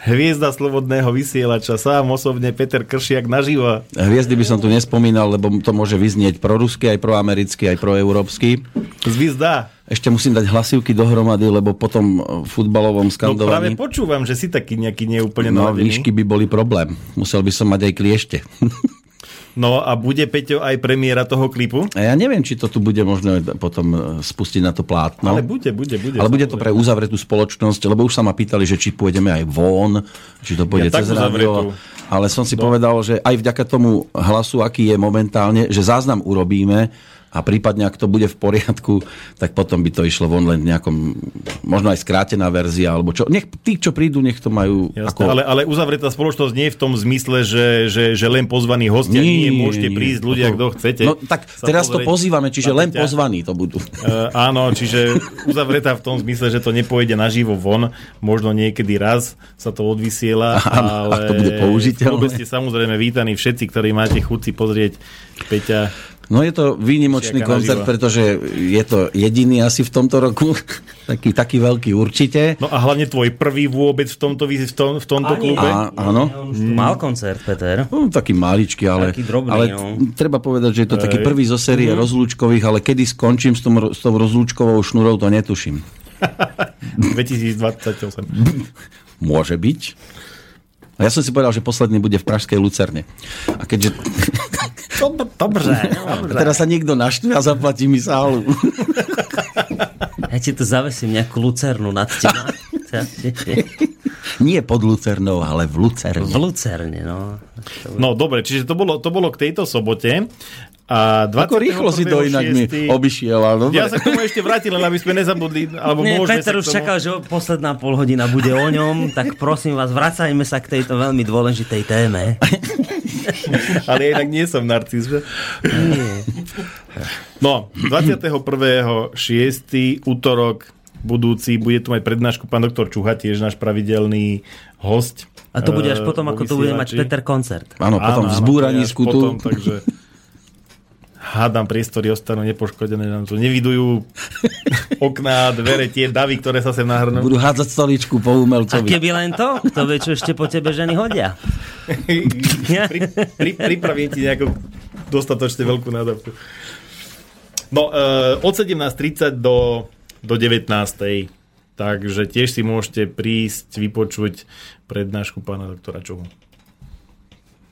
[SPEAKER 4] hviezda slobodného vysielača, sám osobne Peter Kršiak naživo.
[SPEAKER 1] Hviezdy by som tu nespomínal, lebo to môže vyznieť prorusky, aj proamericky, aj proeurópsky.
[SPEAKER 4] Zvizda.
[SPEAKER 1] Ešte musím dať hlasivky dohromady, lebo potom v futbalovom
[SPEAKER 4] No práve
[SPEAKER 1] skandovaní...
[SPEAKER 4] počúvam, že si taký nejaký neúplne
[SPEAKER 1] No,
[SPEAKER 4] naladený.
[SPEAKER 1] výšky by boli problém. Musel by som mať aj kliešte.
[SPEAKER 4] No a bude, Peťo, aj premiéra toho klipu?
[SPEAKER 1] A ja neviem, či to tu bude možné potom e, spustiť na to plátno.
[SPEAKER 4] Ale bude, bude, bude.
[SPEAKER 1] Ale bude to pre uzavretú spoločnosť, lebo už sa ma pýtali, že či pôjdeme aj von, či to pôjde
[SPEAKER 4] Ja
[SPEAKER 1] cez rádio. Ale som si povedal, že aj vďaka tomu hlasu, aký je momentálne, že záznam urobíme a prípadne, ak to bude v poriadku, tak potom by to išlo von len v nejakom, možno aj skrátená verzia, alebo čo. Nech tí, čo prídu, nech to majú
[SPEAKER 4] Jasné,
[SPEAKER 1] ako...
[SPEAKER 4] ale, ale uzavretá spoločnosť nie je v tom zmysle, že, že, že len pozvaní hostia. Nie, nie, môžete prísť ľudia, kto chcete.
[SPEAKER 1] No tak teraz to
[SPEAKER 4] pozrieť
[SPEAKER 1] pozývame, čiže len pozvaní to budú.
[SPEAKER 4] Uh, áno, čiže uzavretá v tom zmysle, že to nepôjde naživo von, možno niekedy raz sa to odvysiela,
[SPEAKER 1] Áno,
[SPEAKER 4] ale
[SPEAKER 1] ak to bude použiteľné.
[SPEAKER 4] ste samozrejme vítaní všetci, ktorí máte chuť si pozrieť Peťa.
[SPEAKER 1] No je to výnimočný koncert, pretože je to jediný asi v tomto roku, taký, taký veľký určite.
[SPEAKER 4] No a hlavne tvoj prvý vôbec v tomto, v tom, v tomto
[SPEAKER 2] Ani.
[SPEAKER 4] klube.
[SPEAKER 1] A, áno.
[SPEAKER 2] Tu mal koncert, Peter.
[SPEAKER 1] No, taký maličký, ale,
[SPEAKER 2] Taký drobný,
[SPEAKER 1] ale
[SPEAKER 2] no.
[SPEAKER 1] treba povedať, že je to taký prvý zo série rozlúčkových, ale kedy skončím s, tom, s tou rozlúčkovou šnurou, to netuším.
[SPEAKER 4] 2028.
[SPEAKER 1] Môže byť. A ja som si povedal, že posledný bude v Pražskej Lucerne. A keďže
[SPEAKER 4] Dobre, dobre.
[SPEAKER 1] a teraz sa niekto naštve a zaplatí mi sálu.
[SPEAKER 2] Ja ti tu zavesím nejakú lucernu nad teba.
[SPEAKER 1] Nie pod Lucernou, ale v Lucerne.
[SPEAKER 2] V Lucerne, no.
[SPEAKER 4] No dobre, čiže to bolo, to bolo k tejto sobote. A 21.
[SPEAKER 1] Ako rýchlo si to inak mi obišiel. Ale dobre.
[SPEAKER 4] Ja sa k tomu ešte vrátim, len aby sme nezabudli, alebo
[SPEAKER 2] Nie, Peter už
[SPEAKER 4] tomu...
[SPEAKER 2] čakal, že posledná pol hodina bude o ňom, tak prosím vás, vracajme sa k tejto veľmi dôležitej téme.
[SPEAKER 4] Ale ja inak nie som narcis, že? No, 21.6. útorok budúci, bude tu mať prednášku pán doktor Čuha, tiež náš pravidelný host.
[SPEAKER 2] A to bude až
[SPEAKER 4] eh,
[SPEAKER 2] potom, ako to bude mať. Peter koncert.
[SPEAKER 1] Áno, potom v
[SPEAKER 4] Áno, áno,
[SPEAKER 1] zbúraní skutu.
[SPEAKER 4] Potom, takže... hádam priestory ostanú nepoškodené, nám tu nevidujú okná, dvere, tie davy, ktoré sa sem nahrnú.
[SPEAKER 1] Budú hádzať stoličku po
[SPEAKER 2] A
[SPEAKER 1] umelcovi.
[SPEAKER 2] keby len to, kto vie, čo ešte po tebe ženy hodia.
[SPEAKER 4] pri, pri, pripravím ti nejakú dostatočne veľkú nádavku. No, uh, od 17.30 do, do 19. Takže tiež si môžete prísť vypočuť prednášku pána doktora Čohu.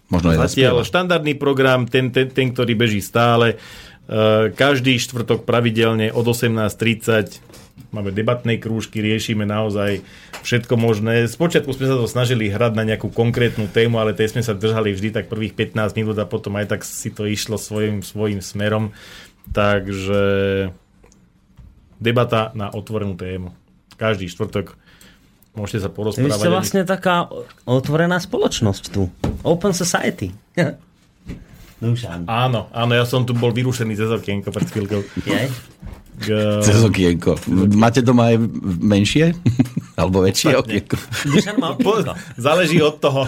[SPEAKER 1] Možno aj
[SPEAKER 4] Zatiaľ
[SPEAKER 1] zaspieva.
[SPEAKER 4] štandardný program, ten, ten, ten ktorý beží stále. Uh, každý štvrtok pravidelne od 18.30 máme debatné krúžky, riešime naozaj všetko možné. Spočiatku sme sa to snažili hrať na nejakú konkrétnu tému, ale tej sme sa držali vždy tak prvých 15 minút a potom aj tak si to išlo svojim, svojim smerom. Takže debata na otvorenú tému. Každý štvrtok môžete sa
[SPEAKER 2] Vy
[SPEAKER 4] porozprávať.
[SPEAKER 2] ste vlastne taká otvorená spoločnosť tu. Open society. Dušan.
[SPEAKER 4] Áno, áno, ja som tu bol vyrušený cez okienko pred chvíľkou.
[SPEAKER 2] Jej?
[SPEAKER 4] K-
[SPEAKER 1] Cez okienko. Máte doma aj menšie? Alebo väčšie okienko?
[SPEAKER 4] Záleží od toho,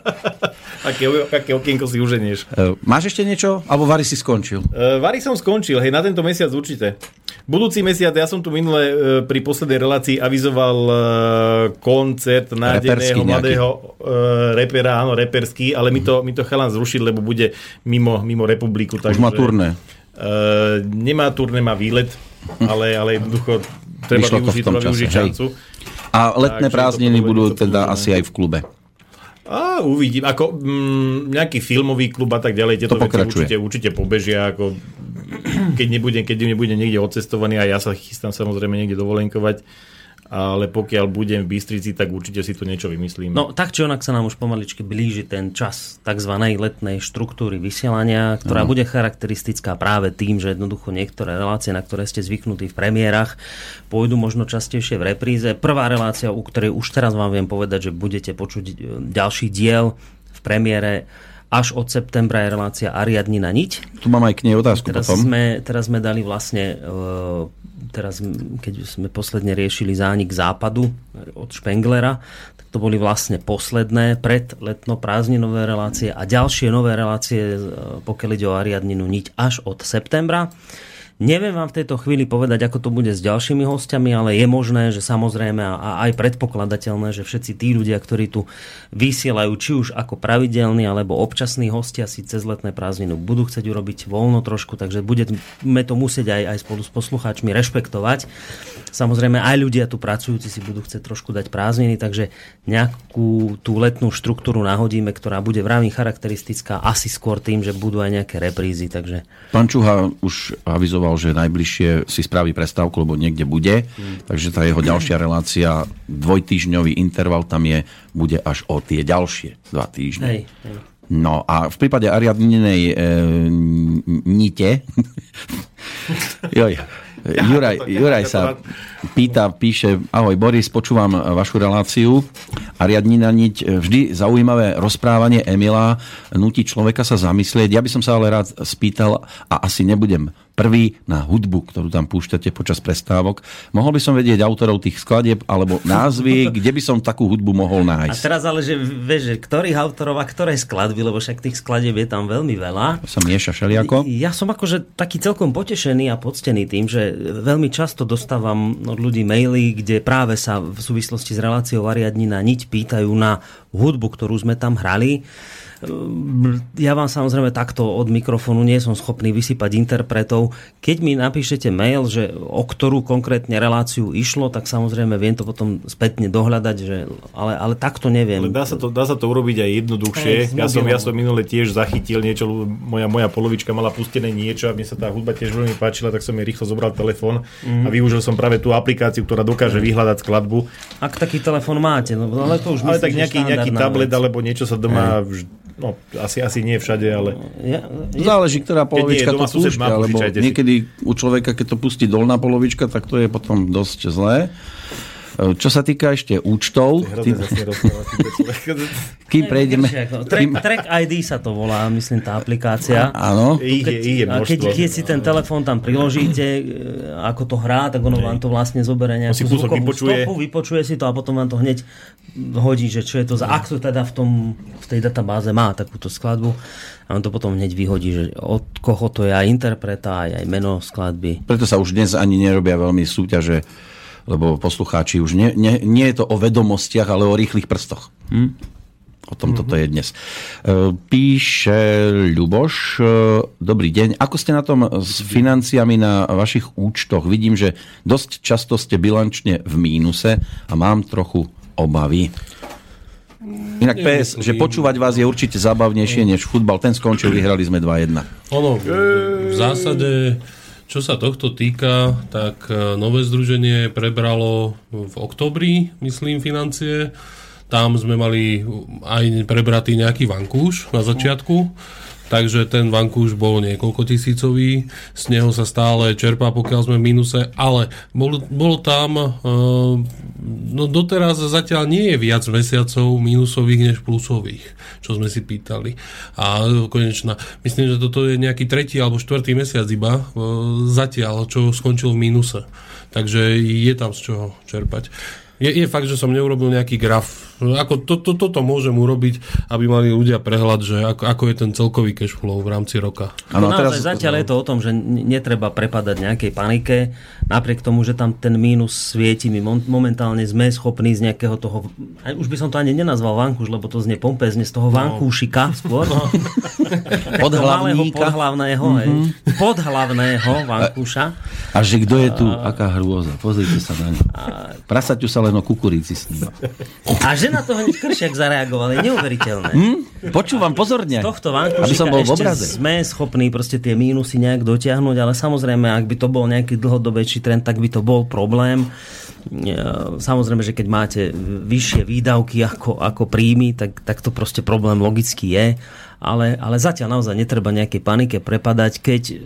[SPEAKER 4] aké, aké okienko si uženieš.
[SPEAKER 1] E, Máš ešte niečo? Alebo Vary si skončil?
[SPEAKER 4] Uh, Vary som skončil, hej, na tento mesiac určite. Budúci mesiac, ja som tu minule uh, pri poslednej relácii avizoval uh, koncert nádeného mladého uh, repera, áno, reperský, ale mi to, mi to chalan zrušiť, lebo bude mimo, mimo republiku.
[SPEAKER 1] Už má turné.
[SPEAKER 4] Uh, nemá turné, má výlet, ale, ale jednoducho treba
[SPEAKER 1] Vyšlo to v
[SPEAKER 4] využiť,
[SPEAKER 1] tom čase,
[SPEAKER 4] využiť
[SPEAKER 1] hej.
[SPEAKER 4] šancu.
[SPEAKER 1] A letné prázdniny budú teda asi aj v klube.
[SPEAKER 4] A uvidím, ako mm, nejaký filmový klub a tak ďalej, tieto
[SPEAKER 1] To
[SPEAKER 4] veci určite, určite pobežia, ako keď nebude, keď nebude niekde odcestovaný a ja sa chystám samozrejme niekde dovolenkovať, ale pokiaľ budem v Bystrici, tak určite si tu niečo vymyslím.
[SPEAKER 2] No tak či onak sa nám už pomaličky blíži ten čas tzv. letnej štruktúry vysielania, ktorá bude charakteristická práve tým, že jednoducho niektoré relácie, na ktoré ste zvyknutí v premiérach, pôjdu možno častejšie v repríze. Prvá relácia, u ktorej už teraz vám viem povedať, že budete počuť e, ďalší diel v premiére až od septembra je relácia Ariadnina niť.
[SPEAKER 1] Tu mám aj k nej otázku
[SPEAKER 2] Teraz
[SPEAKER 1] potom.
[SPEAKER 2] sme, teraz sme dali vlastne, e, teraz keď sme posledne riešili zánik západu od Špenglera, tak to boli vlastne posledné pred letno-prázdninové relácie a ďalšie nové relácie, e, pokiaľ ide o Ariadninu niť až od septembra. Neviem vám v tejto chvíli povedať, ako to bude s ďalšími hostiami, ale je možné, že samozrejme a aj predpokladateľné, že všetci tí ľudia, ktorí tu vysielajú, či už ako pravidelní alebo občasní hostia si cez letné prázdniny budú chcieť urobiť voľno trošku, takže budeme to musieť aj, aj spolu s poslucháčmi rešpektovať. Samozrejme aj ľudia tu pracujúci si budú chcieť trošku dať prázdniny, takže nejakú tú letnú štruktúru nahodíme, ktorá bude vravím charakteristická asi skôr tým, že budú aj nejaké reprízy, takže
[SPEAKER 1] Pán Čuha už avizoval, že najbližšie si spraví prestávku, lebo niekde bude. Takže tá jeho ďalšia relácia, dvojtýždňový interval tam je, bude až o tie ďalšie dva týždne.
[SPEAKER 2] hej, hej.
[SPEAKER 1] No a v prípade Ariadninej e, nite, joj, Juraj,
[SPEAKER 4] to-
[SPEAKER 1] Juraj sa pýta, píše, ahoj Boris, počúvam vašu reláciu. Ariadnina niť, vždy zaujímavé rozprávanie Emila nutí človeka sa zamyslieť. Ja by som sa ale rád spýtal a asi nebudem prvý na hudbu, ktorú tam púšťate počas prestávok. Mohol by som vedieť autorov tých skladieb alebo názvy, kde by som takú hudbu mohol
[SPEAKER 2] A
[SPEAKER 1] nájsť.
[SPEAKER 2] teraz ale, že vieš, že ktorých autorov a ktoré skladby, lebo však tých skladieb je tam veľmi veľa.
[SPEAKER 1] Sa mieša všelijako.
[SPEAKER 2] Ja som akože taký celkom potešený a poctený tým, že veľmi často dostávam od ľudí maily, kde práve sa v súvislosti s reláciou Ariadnina niť pýtajú na hudbu, ktorú sme tam hrali. Ja vám samozrejme takto od mikrofónu nie som schopný vysypať interpretov. Keď mi napíšete mail, že o ktorú konkrétne reláciu išlo, tak samozrejme viem to potom spätne dohľadať, že, ale, ale takto neviem.
[SPEAKER 4] Ale dá sa, to, dá sa to urobiť aj jednoduchšie.
[SPEAKER 2] Hej,
[SPEAKER 4] ja, som, ja som minule tiež zachytil niečo, moja, moja polovička mala pustené niečo a mne sa tá hudba tiež veľmi páčila, tak som jej rýchlo zobral telefón
[SPEAKER 2] Mhm.
[SPEAKER 4] a využil som práve tú aplikáciu, ktorá dokáže vyhľadať skladbu.
[SPEAKER 2] Ak taký telefon máte, no, ale to už
[SPEAKER 4] Ale
[SPEAKER 2] myslím,
[SPEAKER 4] tak nejaký, nejaký tablet
[SPEAKER 2] vec.
[SPEAKER 4] alebo niečo sa doma, vž, no asi, asi nie všade, ale
[SPEAKER 2] Ja, je,
[SPEAKER 1] Záleží, ktorá
[SPEAKER 4] Keď nie
[SPEAKER 1] polovička to púšťa, lebo niekedy u človeka, keď to pustí dolná polovička, tak to je potom dosť zlé. E, Čo sa týka ešte účtov, tým, kým prejdeme...
[SPEAKER 2] Track, track ID sa to volá, myslím, tá aplikácia.
[SPEAKER 1] Áno,
[SPEAKER 2] keď,
[SPEAKER 4] množstvo.
[SPEAKER 2] keď si ten telefón tam priložíte, e, ako to hrá, tak ono vám to vlastne zoberie nejakú zvukovú
[SPEAKER 4] vypočuje.
[SPEAKER 2] stopu, vypočuje si to a potom vám to hneď hodí, že čo je to za... Ak to teda v, tom, v tej databáze má takúto skladbu, a on to potom hneď vyhodí, že od koho to je aj interpreta, aj, aj meno skladby.
[SPEAKER 1] preto sa už dnes ani nerobia veľmi súťaže, lebo poslucháči už nie, nie, nie je to o vedomostiach, ale o rýchlych prstoch. Hm? O tom toto je dnes. E, Píše Ľuboš, e, dobrý deň. Ako ste na tom s financiami na vašich účtoch? Vidím, že dosť často ste bilančne v mínuse a mám trochu obavy. Inak PS, že počúvať vás je určite zábavnejšie než futbal. Ten skončil, vyhrali sme 2-1.
[SPEAKER 3] Ono, v zásade, čo sa tohto týka, tak e, nové združenie prebralo v oktobri, myslím, financie. Tam sme mali aj prebratý nejaký vankúš na začiatku. Takže ten vankúš bol niekoľko tisícový, z neho sa stále čerpá, pokiaľ sme v mínuse, ale bolo, bolo tam, e, no doteraz zatiaľ nie je viac mesiacov mínusových než plusových, čo sme si pýtali. A konečná, myslím, že toto je nejaký tretí alebo štvrtý mesiac iba e, zatiaľ, čo skončil v mínuse. Takže je tam z čoho čerpať. Je, je fakt, že som neurobil nejaký graf. Ako to, to, toto môžem urobiť, aby mali ľudia prehľad, že ako, ako je ten celkový cash flow v rámci roka.
[SPEAKER 1] Áno,
[SPEAKER 2] no, naozaj zatiaľ je to o tom, že netreba prepadať nejakej panike, napriek tomu, že tam ten mínus svieti, my momentálne sme schopní z nejakého toho, už by som to ani nenazval vankúš, lebo to znie pompezne, z toho vankúšika skôr. No.
[SPEAKER 1] Podhlavníka.
[SPEAKER 2] Podhlavného, mm-hmm. podhlavného vankúša.
[SPEAKER 1] A že kto je tu? Aká hrôza. Pozrite sa na ňu. Prasaťu sa len o kukurici sníva.
[SPEAKER 2] A že na to hneď Kršiak zareagoval, je neuveriteľné.
[SPEAKER 1] Hm? Počúvam pozorne.
[SPEAKER 2] Z tohto
[SPEAKER 1] Aby som bol
[SPEAKER 2] ešte sme schopní proste tie mínusy nejak dotiahnuť, ale samozrejme, ak by to bol nejaký dlhodobejší trend, tak by to bol problém. Samozrejme, že keď máte vyššie výdavky ako, ako príjmy, tak, tak to proste problém logicky je. Ale, ale zatiaľ naozaj netreba nejakej panike prepadať, keď e,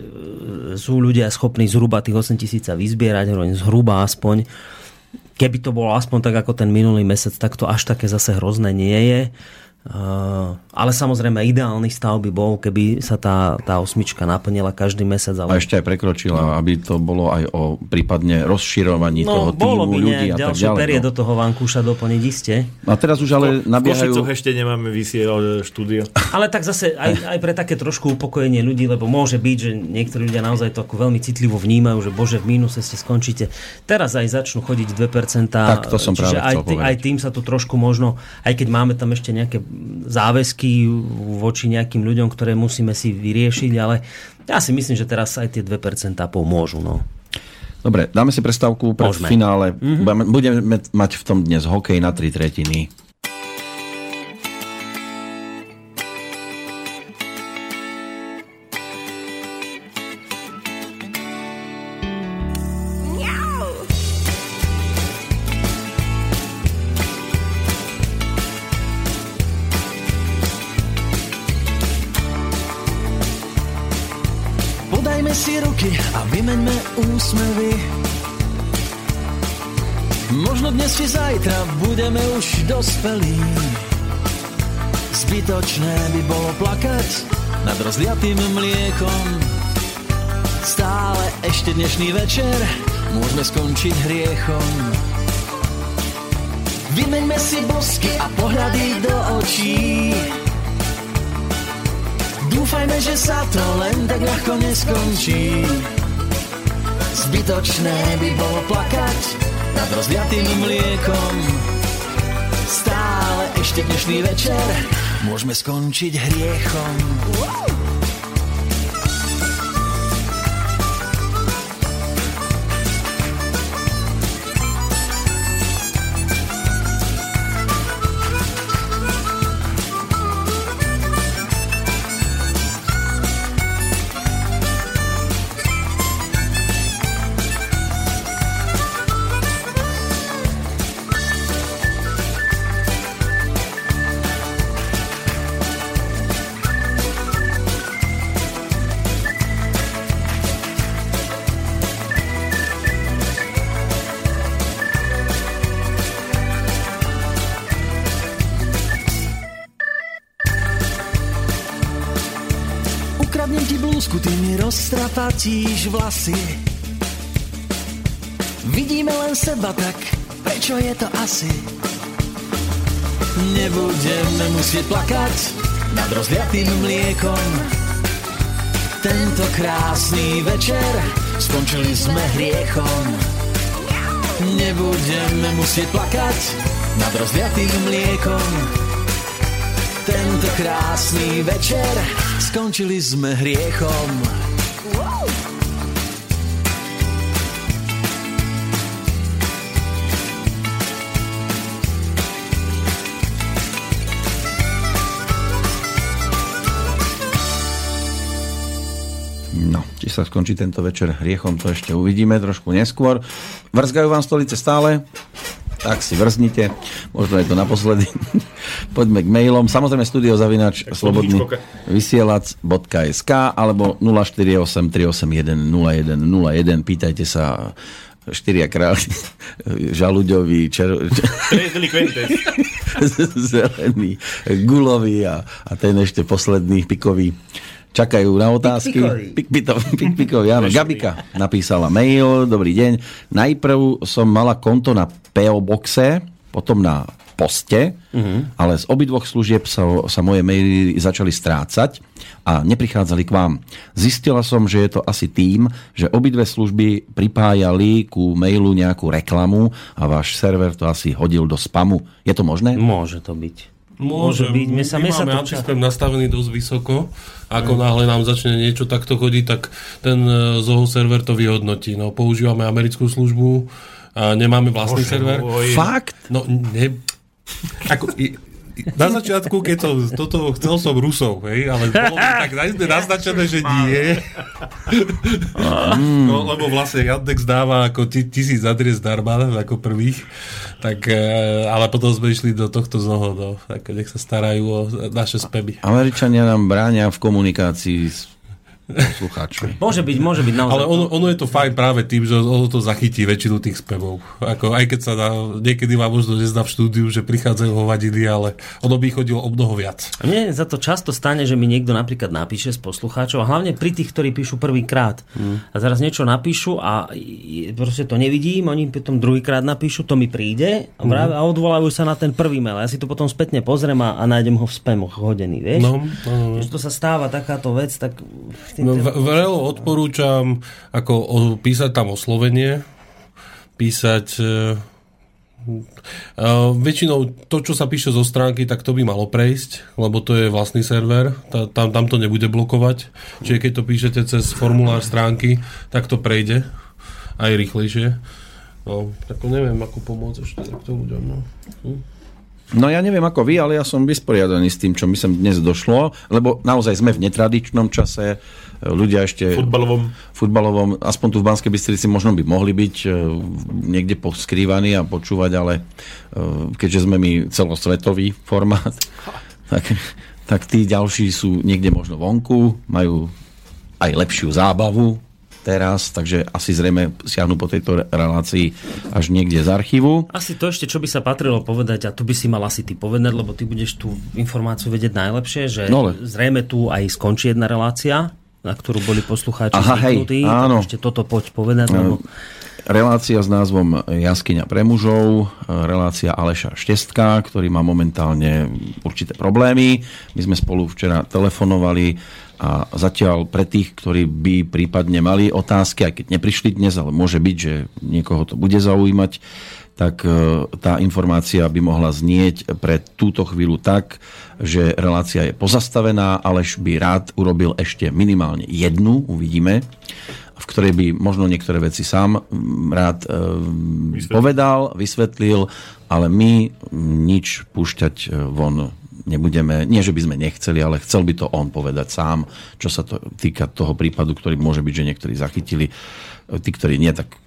[SPEAKER 2] sú ľudia schopní zhruba tých 8 tisíca vyzbierať, zhruba aspoň. Keby to bolo aspoň tak ako ten minulý mesiac, tak to až také zase hrozné nie je. Uh, ale samozrejme ideálny stav by bol, keby sa tá, tá osmička naplnila každý mesiac.
[SPEAKER 1] A
[SPEAKER 2] Ale
[SPEAKER 1] ešte aj prekročila, aby to bolo aj o prípadne rozširovaní toho
[SPEAKER 2] no,
[SPEAKER 1] týmu
[SPEAKER 2] bolo by
[SPEAKER 1] ľudí a tak
[SPEAKER 2] ďalšie
[SPEAKER 1] ďalej.
[SPEAKER 2] perie
[SPEAKER 1] no.
[SPEAKER 2] do toho vankúša doplniť iste.
[SPEAKER 1] A teraz už ale
[SPEAKER 4] V
[SPEAKER 1] nabiehajú...
[SPEAKER 4] Košicoch ešte nemáme vysielal štúdio.
[SPEAKER 2] Ale tak zase aj, aj pre také trošku upokojenie ľudí, lebo môže byť, že niektorí ľudia naozaj to ako veľmi citlivo vnímajú, že bože v mínuse ste skončíte. Teraz aj začnú chodiť 2%.
[SPEAKER 1] Tak, to som práve
[SPEAKER 2] aj, tý, aj tým sa tu trošku možno, aj keď máme tam ešte nejaké záväzky voči nejakým ľuďom, ktoré musíme si vyriešiť, ale ja si myslím, že teraz aj tie 2% pomôžu. No.
[SPEAKER 1] Dobre, dáme si prestávku pred
[SPEAKER 2] Môžeme.
[SPEAKER 1] finále. Mm-hmm. Budeme mať v tom dnes hokej na tri tretiny.
[SPEAKER 8] Dospelí. Zbytočné by bolo plakať nad rozliatým mliekom. Stále ešte dnešný večer môžeme skončiť hriechom. Vymeňme si bosky a pohľady do očí. Dúfajme, že sa to len tak ľahko neskončí. Zbytočné by bolo plakať nad rozliatým mliekom. Stále ešte dnešný večer môžeme skončiť hriechom. Lásku, roztrapatíš vlasy. Vidíme len seba, tak prečo je to asi? Nebudeme musieť plakať nad rozliatým mliekom. Tento krásny večer skončili sme hriechom. Nebudeme musieť plakať nad rozliatým mliekom. Tento krásny večer skončili sme hriechom.
[SPEAKER 1] Sa skončí tento večer hriechom, to ešte uvidíme trošku neskôr. Vrzgajú vám stolice stále? Tak si vrznite, možno je to naposledy. Poďme k mailom. Samozrejme studio zavinač slobodný vysielac.sk alebo 048 381 0101. Pýtajte sa štyria králi, žaluďový, čer... Zelený, gulový a, a ten ešte posledný pikový čakajú na otázky.
[SPEAKER 2] Pikpikový,
[SPEAKER 1] áno. Gabika napísala mail, dobrý deň. Najprv som mala konto na PO Boxe, potom na poste, uh-huh. ale z obidvoch služieb sa, sa moje maily začali strácať a neprichádzali k vám. Zistila som, že je to asi tým, že obidve služby pripájali ku mailu nejakú reklamu a váš server to asi hodil do spamu. Je to možné?
[SPEAKER 2] Môže to byť. Môže byť. Mne sa,
[SPEAKER 3] my
[SPEAKER 2] mne
[SPEAKER 3] máme antisystem nastavený dosť vysoko. Ako náhle nám začne niečo takto chodiť, tak ten e, Zoho server to vyhodnotí. No, používame americkú službu a nemáme vlastný
[SPEAKER 4] Bože
[SPEAKER 3] server.
[SPEAKER 4] môj.
[SPEAKER 1] Fakt?
[SPEAKER 3] No, ne... Ako, na začiatku, keď som toto chcel som Rusov, hej, ale bolo mi tak naznačené, že nie. No, lebo vlastne Yandex dáva ako ti, tisíc adres zdarma, ako prvých, tak, e, ale potom sme išli do tohto znoho, no, tak nech sa starajú o naše spamy.
[SPEAKER 1] Američania nám bráňa v komunikácii s poslucháčmi.
[SPEAKER 2] Môže byť, môže byť naozaj.
[SPEAKER 3] Ale ono, ono je to fajn práve tým, že ono to zachytí väčšinu tých spevov. Ako, aj keď sa dá, niekedy má možno nezdá v štúdiu, že prichádzajú hovadiny, ale ono by chodilo o mnoho viac.
[SPEAKER 2] A Mne za to často stane, že mi niekto napríklad napíše z poslucháčov, a hlavne pri tých, ktorí píšu prvýkrát. A zaraz niečo napíšu a proste to nevidím, oni potom druhýkrát napíšu, to mi príde a, práve, a odvolajú sa na ten prvý mail. Ja si to potom spätne pozriem a, a nájdem ho v spamoch hodený, vieš?
[SPEAKER 3] No, no, no.
[SPEAKER 2] Že to sa stáva takáto vec, tak...
[SPEAKER 3] No, v- vrelo odporúčam ako o, písať tam oslovenie, písať Uh, väčšinou to, čo sa píše zo stránky, tak to by malo prejsť, lebo to je vlastný server, tá, tam, tam to nebude blokovať. Čiže keď to píšete cez formulár stránky, tak to prejde aj rýchlejšie. No, tak neviem, ako pomôcť ešte takto ľuďom. No. Hm?
[SPEAKER 1] No ja neviem ako vy, ale ja som vysporiadaný s tým, čo mi sem dnes došlo, lebo naozaj sme v netradičnom čase, ľudia ešte
[SPEAKER 4] Futbalovom.
[SPEAKER 1] futbalovom, aspoň tu v Banskej Bystrici možno by mohli byť e, niekde poskrývaní a počúvať, ale e, keďže sme my celosvetový formát, tak, tak tí ďalší sú niekde možno vonku, majú aj lepšiu zábavu teraz, takže asi zrejme siahnu po tejto relácii až niekde z archívu.
[SPEAKER 2] Asi to ešte, čo by sa patrilo povedať, a tu by si mal asi ty povedať, lebo ty budeš tú informáciu vedieť najlepšie, že
[SPEAKER 1] No
[SPEAKER 2] zrejme tu aj skončí jedna relácia, na ktorú boli poslucháči
[SPEAKER 1] Aha, hej,
[SPEAKER 2] zvyknutí.
[SPEAKER 1] áno.
[SPEAKER 2] Tak ešte toto poď povedať, lebo
[SPEAKER 1] Relácia s názvom Jaskyňa pre mužov, relácia Aleša Štestka, ktorý má momentálne určité problémy. My sme spolu včera telefonovali a zatiaľ pre tých, ktorí by prípadne mali otázky, aj keď neprišli dnes, ale môže byť, že niekoho to bude zaujímať, tak e, tá informácia by mohla znieť pre túto chvíľu tak, že relácia je pozastavená, Aleš by rád urobil ešte minimálne jednu, uvidíme, v ktorej by možno niektoré veci sám mm, rád e, povedal, vysvetlil, ale my mm, nič púšťať e, von nebudeme. Nie, že by sme nechceli, ale chcel by to on povedať sám, čo sa to týka toho prípadu, ktorý môže byť, že niektorí zachytili. Tí, ktorí nie, tak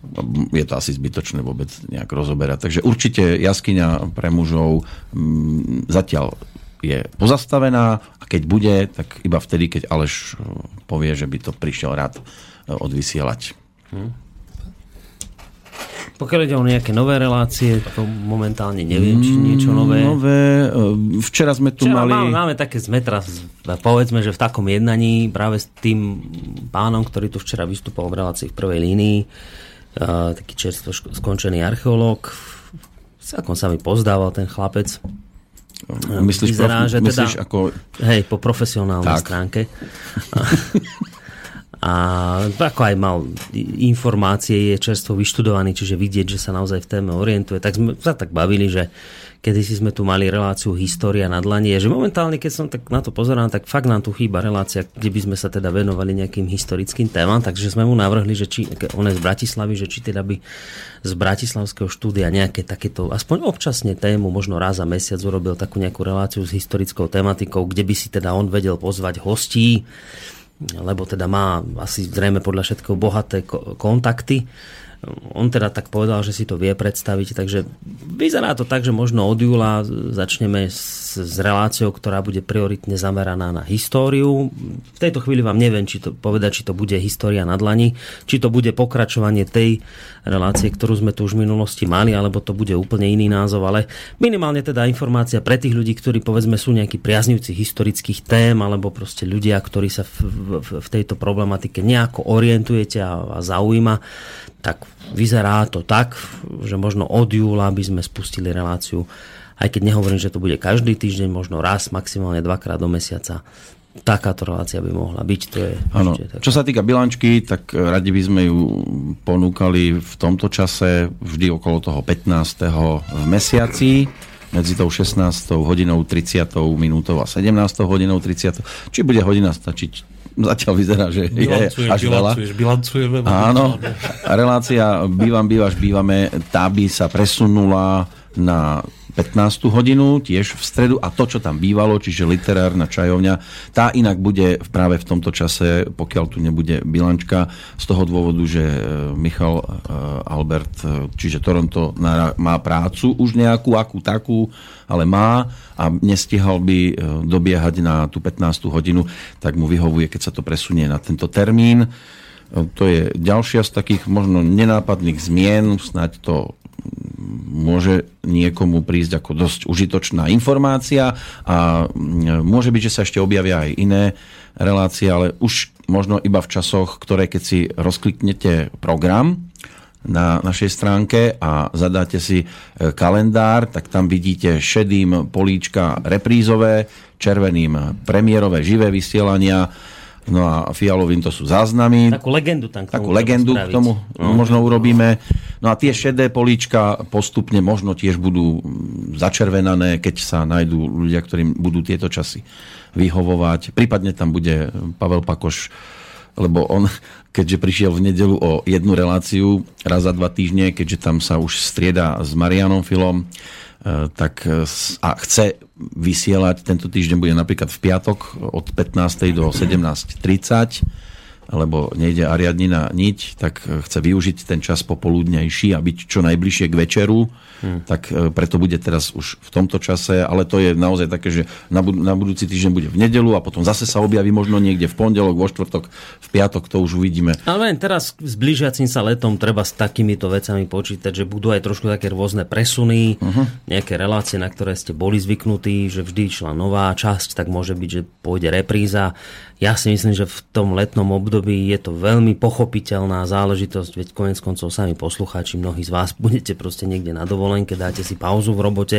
[SPEAKER 1] je to asi zbytočné vôbec nejak rozoberať. Takže určite jaskyňa pre mužov mm, zatiaľ je pozastavená a keď bude, tak iba vtedy, keď Aleš povie, že by to prišiel rád e, odvysielať.
[SPEAKER 2] Pokiaľ ide o nejaké nové relácie, to momentálne neviem, či niečo nové.
[SPEAKER 1] Nové, e, včera sme tu
[SPEAKER 2] Včera
[SPEAKER 1] mali...
[SPEAKER 2] máme, máme také sme teraz, povedzme, že v takom jednaní práve s tým pánom, ktorý tu včera vystupoval v relácii v prvej línii, uh, taký čerstvo skončený archeológ, celkom sa mi pozdával ten chlapec.
[SPEAKER 1] Myslíš,
[SPEAKER 2] Vyzerá,
[SPEAKER 1] prof,
[SPEAKER 2] že teda-
[SPEAKER 1] myslíš ako...
[SPEAKER 2] Hej, po profesionálnej
[SPEAKER 1] tak.
[SPEAKER 2] stránke. A ako aj mal informácie, je čerstvo vyštudovaný, čiže vidieť, že sa naozaj v téme orientuje. Tak sme sa tak bavili, že kedysi sme tu mali reláciu História na dlani, že momentálne, keď som tak na to pozerám, tak fakt nám tu chýba relácia, kde by sme sa teda venovali nejakým historickým témam, takže sme mu navrhli, že či, on je z Bratislavy, že či teda by z Bratislavského štúdia nejaké takéto, aspoň občasne tému, možno raz za mesiac urobil takú nejakú reláciu s historickou tematikou, kde by si teda on vedel pozvať hostí, lebo teda má asi zrejme podľa všetkého bohaté ko- kontakty. On teda tak povedal, že si to vie predstaviť, takže vyzerá to tak, že možno od júla začneme s, s reláciou, ktorá bude prioritne zameraná na históriu. V tejto chvíli vám neviem, či to povedať, či to bude história na dlani, či to bude pokračovanie tej relácie, ktorú sme tu už v minulosti mali, alebo to bude úplne iný názov, ale minimálne teda informácia pre tých ľudí, ktorí povedzme sú nejakí priaznivci historických tém, alebo proste ľudia, ktorí sa v, v, v tejto problematike nejako orientujete a, a zaujíma, tak vyzerá to tak, že možno od júla by sme spustili reláciu, aj keď nehovorím, že to bude každý týždeň, možno raz, maximálne dvakrát do mesiaca. Takáto relácia by mohla byť. To je tak-
[SPEAKER 1] Čo sa týka bilančky, tak radi by sme ju ponúkali v tomto čase vždy okolo toho 15. v mesiaci medzi tou 16. hodinou 30. minútou a 17. hodinou 30. Či bude hodina stačiť? Zatiaľ vyzerá, že je
[SPEAKER 3] Bilancuješ,
[SPEAKER 1] až veľa.
[SPEAKER 3] bilancuješ, bilancujeme.
[SPEAKER 1] Áno, relácia Bývam, bývaš, bývame, tá by sa presunula na 15. hodinu, tiež v stredu a to, čo tam bývalo, čiže literárna čajovňa, tá inak bude práve v tomto čase, pokiaľ tu nebude bilančka, z toho dôvodu, že e, Michal e, Albert, e, čiže Toronto má prácu už nejakú, akú takú, ale má a nestihal by dobiehať na tú 15. hodinu, tak mu vyhovuje, keď sa to presunie na tento termín. To je ďalšia z takých možno nenápadných zmien, snáď to môže niekomu prísť ako dosť užitočná informácia a mm, môže byť, že sa ešte objavia aj iné relácie, ale už možno iba v časoch, ktoré keď si rozkliknete program na našej stránke a zadáte si e, kalendár, tak tam vidíte šedým políčka reprízové, červeným premiérové živé vysielania, no a fialovým to sú záznamy
[SPEAKER 2] Takú legendu tam k tomu
[SPEAKER 1] takú legendu k
[SPEAKER 2] spraviť.
[SPEAKER 1] tomu
[SPEAKER 2] No.
[SPEAKER 1] možno urobíme. No a tie šedé políčka postupne možno tiež budú mm, začervenané, keď sa nájdú ľudia, ktorým budú tieto časy vyhovovať. Prípadne tam bude Pavel Pakoš, lebo on, keďže prišiel v nedelu o jednu reláciu raz za dva týždne, keďže tam sa už strieda s Marianom Filom, tak e, s- a chce vysielať, tento týždeň bude napríklad v piatok od 15. do 17.30 lebo nejde Ariadnina niť, tak e, chce využiť ten čas popoludnejší a byť čo najbližšie k večeru, hmm. tak e, preto bude teraz už v tomto čase, ale to je naozaj také, že na, bud- na budúci týždeň bude v nedelu a potom zase sa objaví možno niekde v pondelok, vo štvrtok, v piatok, to už uvidíme.
[SPEAKER 2] Ale len teraz s blížiacim sa letom treba s takýmito vecami počítať, že budú aj trošku také rôzne presuny, uh-huh. nejaké relácie, na ktoré ste boli zvyknutí, že vždy išla nová časť, tak môže byť, že pôjde repríza. Ja si myslím, že v tom letnom období je to veľmi pochopiteľná záležitosť, veď konec koncov sami poslucháči, mnohí z vás budete proste niekde na dovolenke, dáte si pauzu v robote,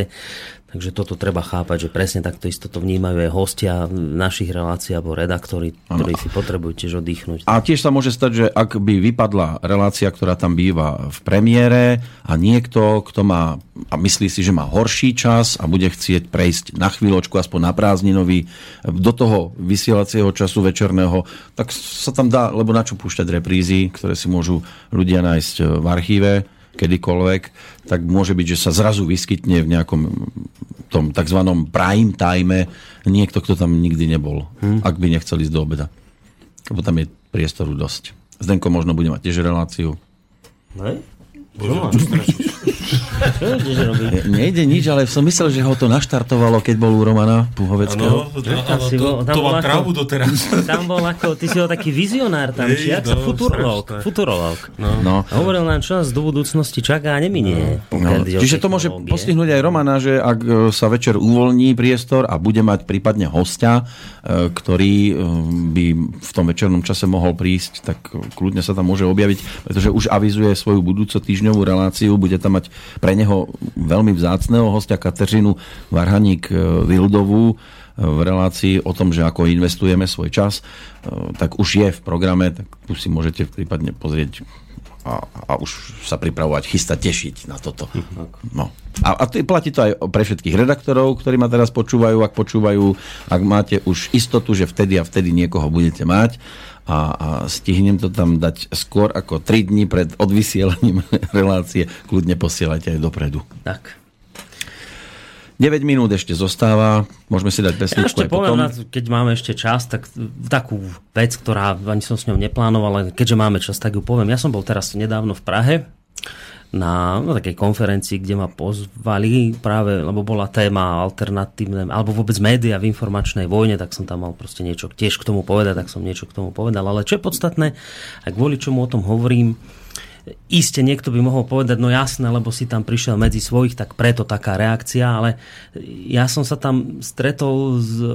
[SPEAKER 2] takže toto treba chápať, že presne takto isto to vnímajú aj hostia našich relácií alebo redaktori, ktorí si potrebujú tiež oddychnúť.
[SPEAKER 1] A tiež sa môže stať, že ak by vypadla relácia, ktorá tam býva v premiére a niekto, kto má a myslí si, že má horší čas a bude chcieť prejsť na chvíľočku, aspoň na prázdninový, do toho vysielacieho času večerného, tak sa tam dá, lebo na čo púšťať reprízy, ktoré si môžu ľudia nájsť v archíve, kedykoľvek, tak môže byť, že sa zrazu vyskytne v nejakom tom tzv. prime time niekto, kto tam nikdy nebol, hmm. ak by nechcel ísť do obeda. Lebo tam je priestoru dosť. Zdenko možno bude mať tiež reláciu.
[SPEAKER 2] Hej? Čo ideš robiť?
[SPEAKER 1] Nejde nič, ale som myslel, že ho to naštartovalo, keď bol u Romana Puhoveckého.
[SPEAKER 3] Áno,
[SPEAKER 2] Tam si
[SPEAKER 3] to,
[SPEAKER 2] bol-
[SPEAKER 3] to
[SPEAKER 2] bol
[SPEAKER 3] má
[SPEAKER 2] ako-
[SPEAKER 3] trávu doteraz.
[SPEAKER 2] Tam bol ako, ty si bol taký vizionár tam, či jak sa
[SPEAKER 3] no,
[SPEAKER 2] futurolog.
[SPEAKER 3] strašné.
[SPEAKER 2] Futurolog.
[SPEAKER 1] No.
[SPEAKER 2] Hovoril nám, čo nás do budúcnosti čaká a neminie.
[SPEAKER 1] No,
[SPEAKER 2] ide o
[SPEAKER 1] čiže to môže postihnúť aj Romana, že ak e, sa večer uvoľní priestor a bude mať prípadne hostia, e, ktorý e, by v tom večernom čase mohol prísť, tak kľudne sa tam môže objaviť, pretože už avizuje svoju budúco týždňovú reláciu, bude tam mať pre neho veľmi vzácného hostia Kateřinu Varhaník e, Vildovú e, v relácii o tom, že ako investujeme svoj čas, e, tak už je v programe, tak tu si môžete prípadne pozrieť a, a už sa pripravovať, chystať, tešiť na toto. No. A, a to, platí to aj pre všetkých redaktorov, ktorí ma teraz počúvajú, ak počúvajú, ak máte už istotu, že vtedy a vtedy niekoho budete mať a, a stihnem to tam dať skôr ako 3 dní pred odvysielaním relácie, kľudne posielajte aj dopredu.
[SPEAKER 2] Tak.
[SPEAKER 1] 9 minút ešte zostáva, môžeme si dať
[SPEAKER 2] Ja
[SPEAKER 1] pesničku
[SPEAKER 2] ešte
[SPEAKER 1] aj
[SPEAKER 2] poviem,
[SPEAKER 1] potom.
[SPEAKER 2] na, keď máme ešte čas, tak takú vec, ktorá ani som s ňou neplánoval, ale keďže máme čas, tak ju poviem. Ja som bol teraz nedávno v Prahe na no, takej konferencii, kde ma pozvali práve, lebo bola téma alternatívne, alebo vôbec média v informačnej vojne, tak som tam mal proste niečo tiež k tomu povedať, tak som niečo k tomu povedal. Ale čo je podstatné, a kvôli čomu o tom hovorím, Iste niekto by mohol povedať, no jasné, lebo si tam prišiel medzi svojich, tak preto taká reakcia, ale ja som sa tam stretol s e,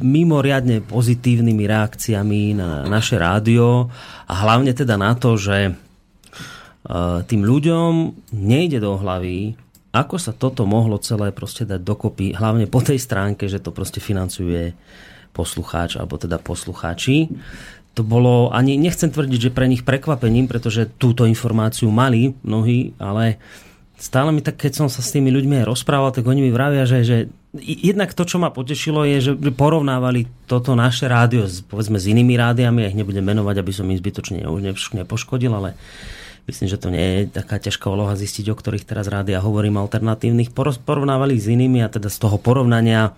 [SPEAKER 2] mimoriadne pozitívnymi reakciami na naše rádio a hlavne teda na to, že e, tým ľuďom nejde do hlavy, ako sa toto mohlo celé proste dať dokopy, hlavne po tej stránke, že to proste financuje poslucháč, alebo teda poslucháči. To bolo, ani nechcem tvrdiť, že pre nich prekvapením, pretože túto informáciu mali mnohí, ale stále mi tak, keď som sa s tými ľuďmi aj rozprával, tak oni mi vravia, že, že jednak to, čo ma potešilo, je, že porovnávali toto naše rádio s, povedzme s inými rádiami, ja ich nebudem menovať, aby som im zbytočne ne- nepoškodil, ale myslím, že to nie je taká ťažká úloha zistiť, o ktorých teraz rádia hovorím alternatívnych. Porovnávali s inými a teda z toho porovnania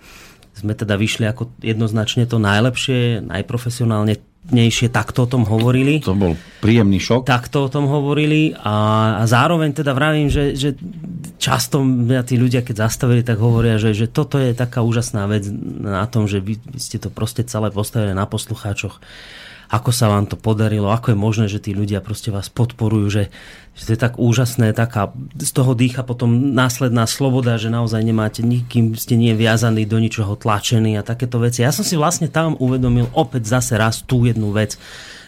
[SPEAKER 2] sme teda vyšli ako jednoznačne to najlepšie, najprofesionálne nejšie takto o tom hovorili.
[SPEAKER 1] To bol príjemný šok.
[SPEAKER 2] Takto o tom hovorili a, a zároveň teda vravím, že, že často mňa tí ľudia, keď zastavili, tak hovoria, že, že toto je taká úžasná vec na tom, že vy, vy ste to proste celé postavili na poslucháčoch ako sa vám to podarilo, ako je možné, že tí ľudia proste vás podporujú, že, že to je tak úžasné, taká, z toho dýcha potom následná sloboda, že naozaj nemáte nikým, ste nie viazaní do ničoho tlačení a takéto veci. Ja som si vlastne tam uvedomil opäť zase raz tú jednu vec,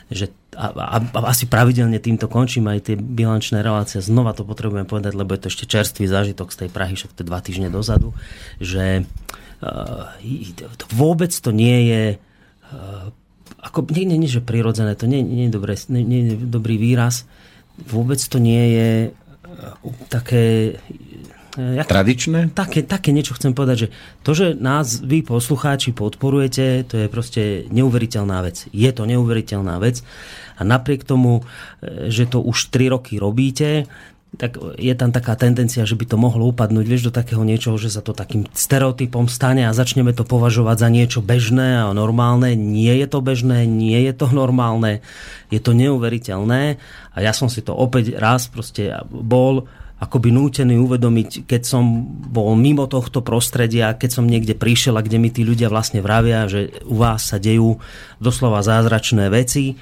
[SPEAKER 2] že a, a, a asi pravidelne týmto končím aj tie bilančné relácie. Znova to potrebujem povedať, lebo je to ešte čerstvý zážitok z tej Prahy, však to dva týždne dozadu, že uh, vôbec to nie je uh, ako, nie, nie, nie, že prirodzené, to nie, nie, je dobré, nie, nie je dobrý výraz. Vôbec to nie je uh, také... uh, Jak,
[SPEAKER 1] Tradičné?
[SPEAKER 2] Také, také niečo chcem povedať, že to, že nás vy poslucháči podporujete, to je proste neuveriteľná vec. Je to neuveriteľná vec a napriek tomu, e, že to už 3 roky robíte, tak je tam taká tendencia, že by to mohlo upadnúť, vieš, do takého niečoho, že sa to takým stereotypom stane a začneme to považovať za niečo bežné a normálne. Nie je to bežné, nie je to normálne, je to neuveriteľné a ja som si to opäť raz proste bol akoby nútený uvedomiť, keď som bol mimo tohto prostredia, keď som niekde prišiel a kde mi tí ľudia vlastne vravia, že u vás sa dejú doslova zázračné veci,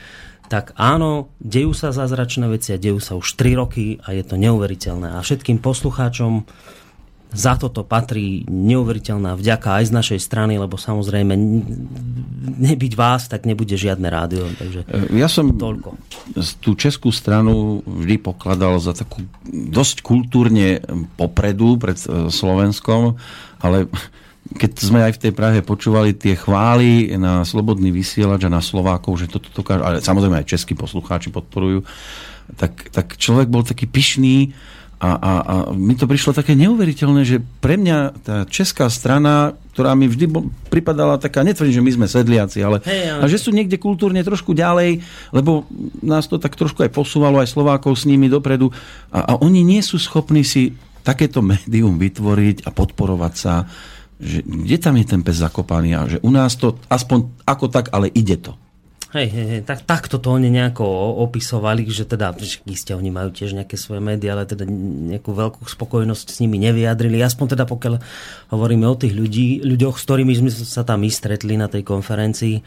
[SPEAKER 2] tak áno, dejú sa zázračné veci a dejú sa už 3 roky a je to neuveriteľné. A všetkým poslucháčom za toto patrí neuveriteľná vďaka aj z našej strany, lebo samozrejme nebyť vás, tak nebude žiadne rádio. Takže
[SPEAKER 1] ja som
[SPEAKER 2] toľko.
[SPEAKER 1] tú českú stranu vždy pokladal za takú dosť kultúrne popredu pred Slovenskom, ale keď sme aj v tej Prahe počúvali tie chvály na slobodný vysielač a na Slovákov, že toto dokážu, ale samozrejme aj českí poslucháči podporujú, tak, tak človek bol taký pyšný a, a, a mi to prišlo také neuveriteľné, že pre mňa tá česká strana, ktorá mi vždy bol, pripadala taká, netvrdím, že my sme sedliaci, ale,
[SPEAKER 2] Hej, ale...
[SPEAKER 1] a že sú niekde kultúrne trošku ďalej, lebo nás to tak trošku aj posúvalo, aj Slovákov s nimi dopredu a, a oni nie sú schopní si takéto médium vytvoriť a podporovať sa že kde tam je ten pes zakopaný a že u nás to aspoň ako tak, ale ide to.
[SPEAKER 2] Hej, hej, hej, tak, takto to oni nejako opisovali, že teda, že isté, oni majú tiež nejaké svoje médiá, ale teda nejakú veľkú spokojnosť s nimi nevyjadrili. Aspoň teda pokiaľ hovoríme o tých ľudí, ľuďoch, s ktorými sme sa tam my stretli na tej konferencii.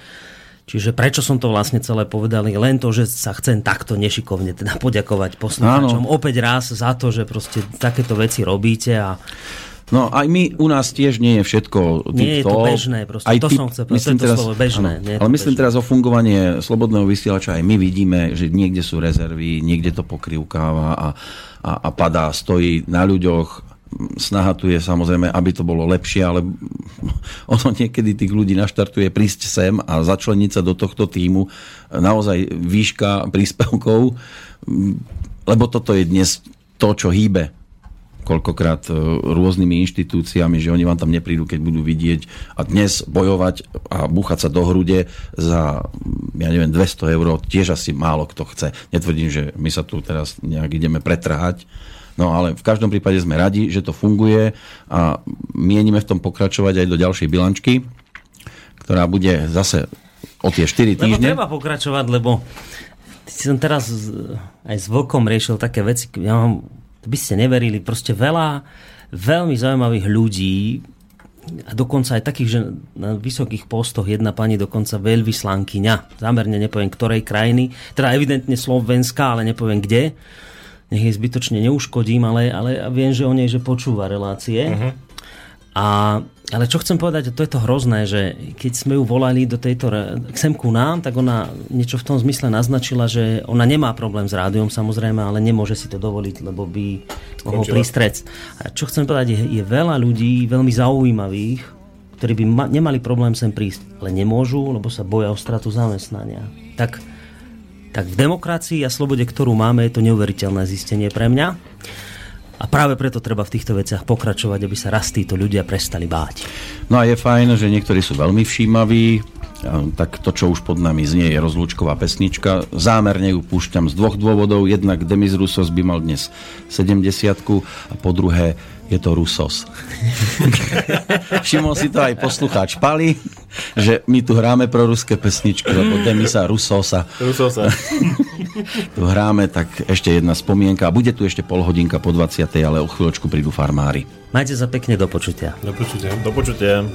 [SPEAKER 2] Čiže prečo som to vlastne celé povedal, len to, že sa chcem takto nešikovne teda poďakovať poslucháčom opäť raz za to, že proste takéto veci robíte a
[SPEAKER 1] No aj my, u nás tiež nie je všetko
[SPEAKER 2] Nie je to bežné, proste. To som chcel povedať, to to slovo bežné, nie je
[SPEAKER 1] ale myslím
[SPEAKER 2] bežné.
[SPEAKER 1] teraz o fungovanie slobodného vysielača, aj my vidíme, že niekde sú rezervy, niekde to pokrivkáva a, a, a padá, stojí na ľuďoch. Snaha tu je samozrejme, aby to bolo lepšie, ale ono niekedy tých ľudí naštartuje prísť sem a začleniť sa do tohto týmu. Naozaj výška príspevkov, lebo toto je dnes to, čo hýbe koľkokrát e, rôznymi inštitúciami, že oni vám tam neprídu, keď budú vidieť a dnes bojovať a búchať sa do hrude za, ja neviem, 200 eur, tiež asi málo kto chce. Netvrdím, že my sa tu teraz nejak ideme pretrhať, no ale v každom prípade sme radi, že to funguje a mienime v tom pokračovať aj do ďalšej bilančky, ktorá bude zase o tie 4
[SPEAKER 2] Lebo
[SPEAKER 1] týždne.
[SPEAKER 2] treba pokračovať, lebo som teraz aj s Vlkom riešil také veci, ja mám, by ste neverili, proste veľa veľmi zaujímavých ľudí a dokonca aj takých, že na vysokých postoch jedna pani dokonca veľvyslankyňa, zámerne nepoviem ktorej krajiny, teda evidentne Slovenska, ale nepoviem kde, nech jej zbytočne neuškodím, ale, ale viem, že o nej, že počúva relácie. Uh-huh. A, ale čo chcem povedať, to je to hrozné, že keď sme ju volali do tejto, re- sem ku nám, tak ona niečo v tom zmysle naznačila, že ona nemá problém s rádiom samozrejme, ale nemôže si to dovoliť, lebo by mohol
[SPEAKER 9] Skončila.
[SPEAKER 2] prísť trec. A čo chcem povedať, je, je veľa ľudí veľmi zaujímavých, ktorí by ma, nemali problém sem prísť, ale nemôžu, lebo sa boja o stratu zamestnania. Tak, tak v demokracii a slobode, ktorú máme, je to neuveriteľné zistenie pre mňa. A práve preto treba v týchto veciach pokračovať, aby sa raz títo ľudia prestali báť.
[SPEAKER 1] No a je fajn, že niektorí sú veľmi všímaví, tak to, čo už pod nami znie, je rozlúčková pesnička. Zámerne ju púšťam z dvoch dôvodov. Jednak Demis Rusos by mal dnes 70 a po druhé je to Rusos. Všimol si to aj poslucháč Pali, že my tu hráme pro ruské pesničky, lebo Demisa Rusosa
[SPEAKER 9] Ruso sa.
[SPEAKER 1] tu hráme, tak ešte jedna spomienka. A bude tu ešte pol hodinka po 20. ale o chvíľočku prídu farmári.
[SPEAKER 2] Majte sa pekne do počutia.
[SPEAKER 3] Do počutia.
[SPEAKER 9] Do počutia.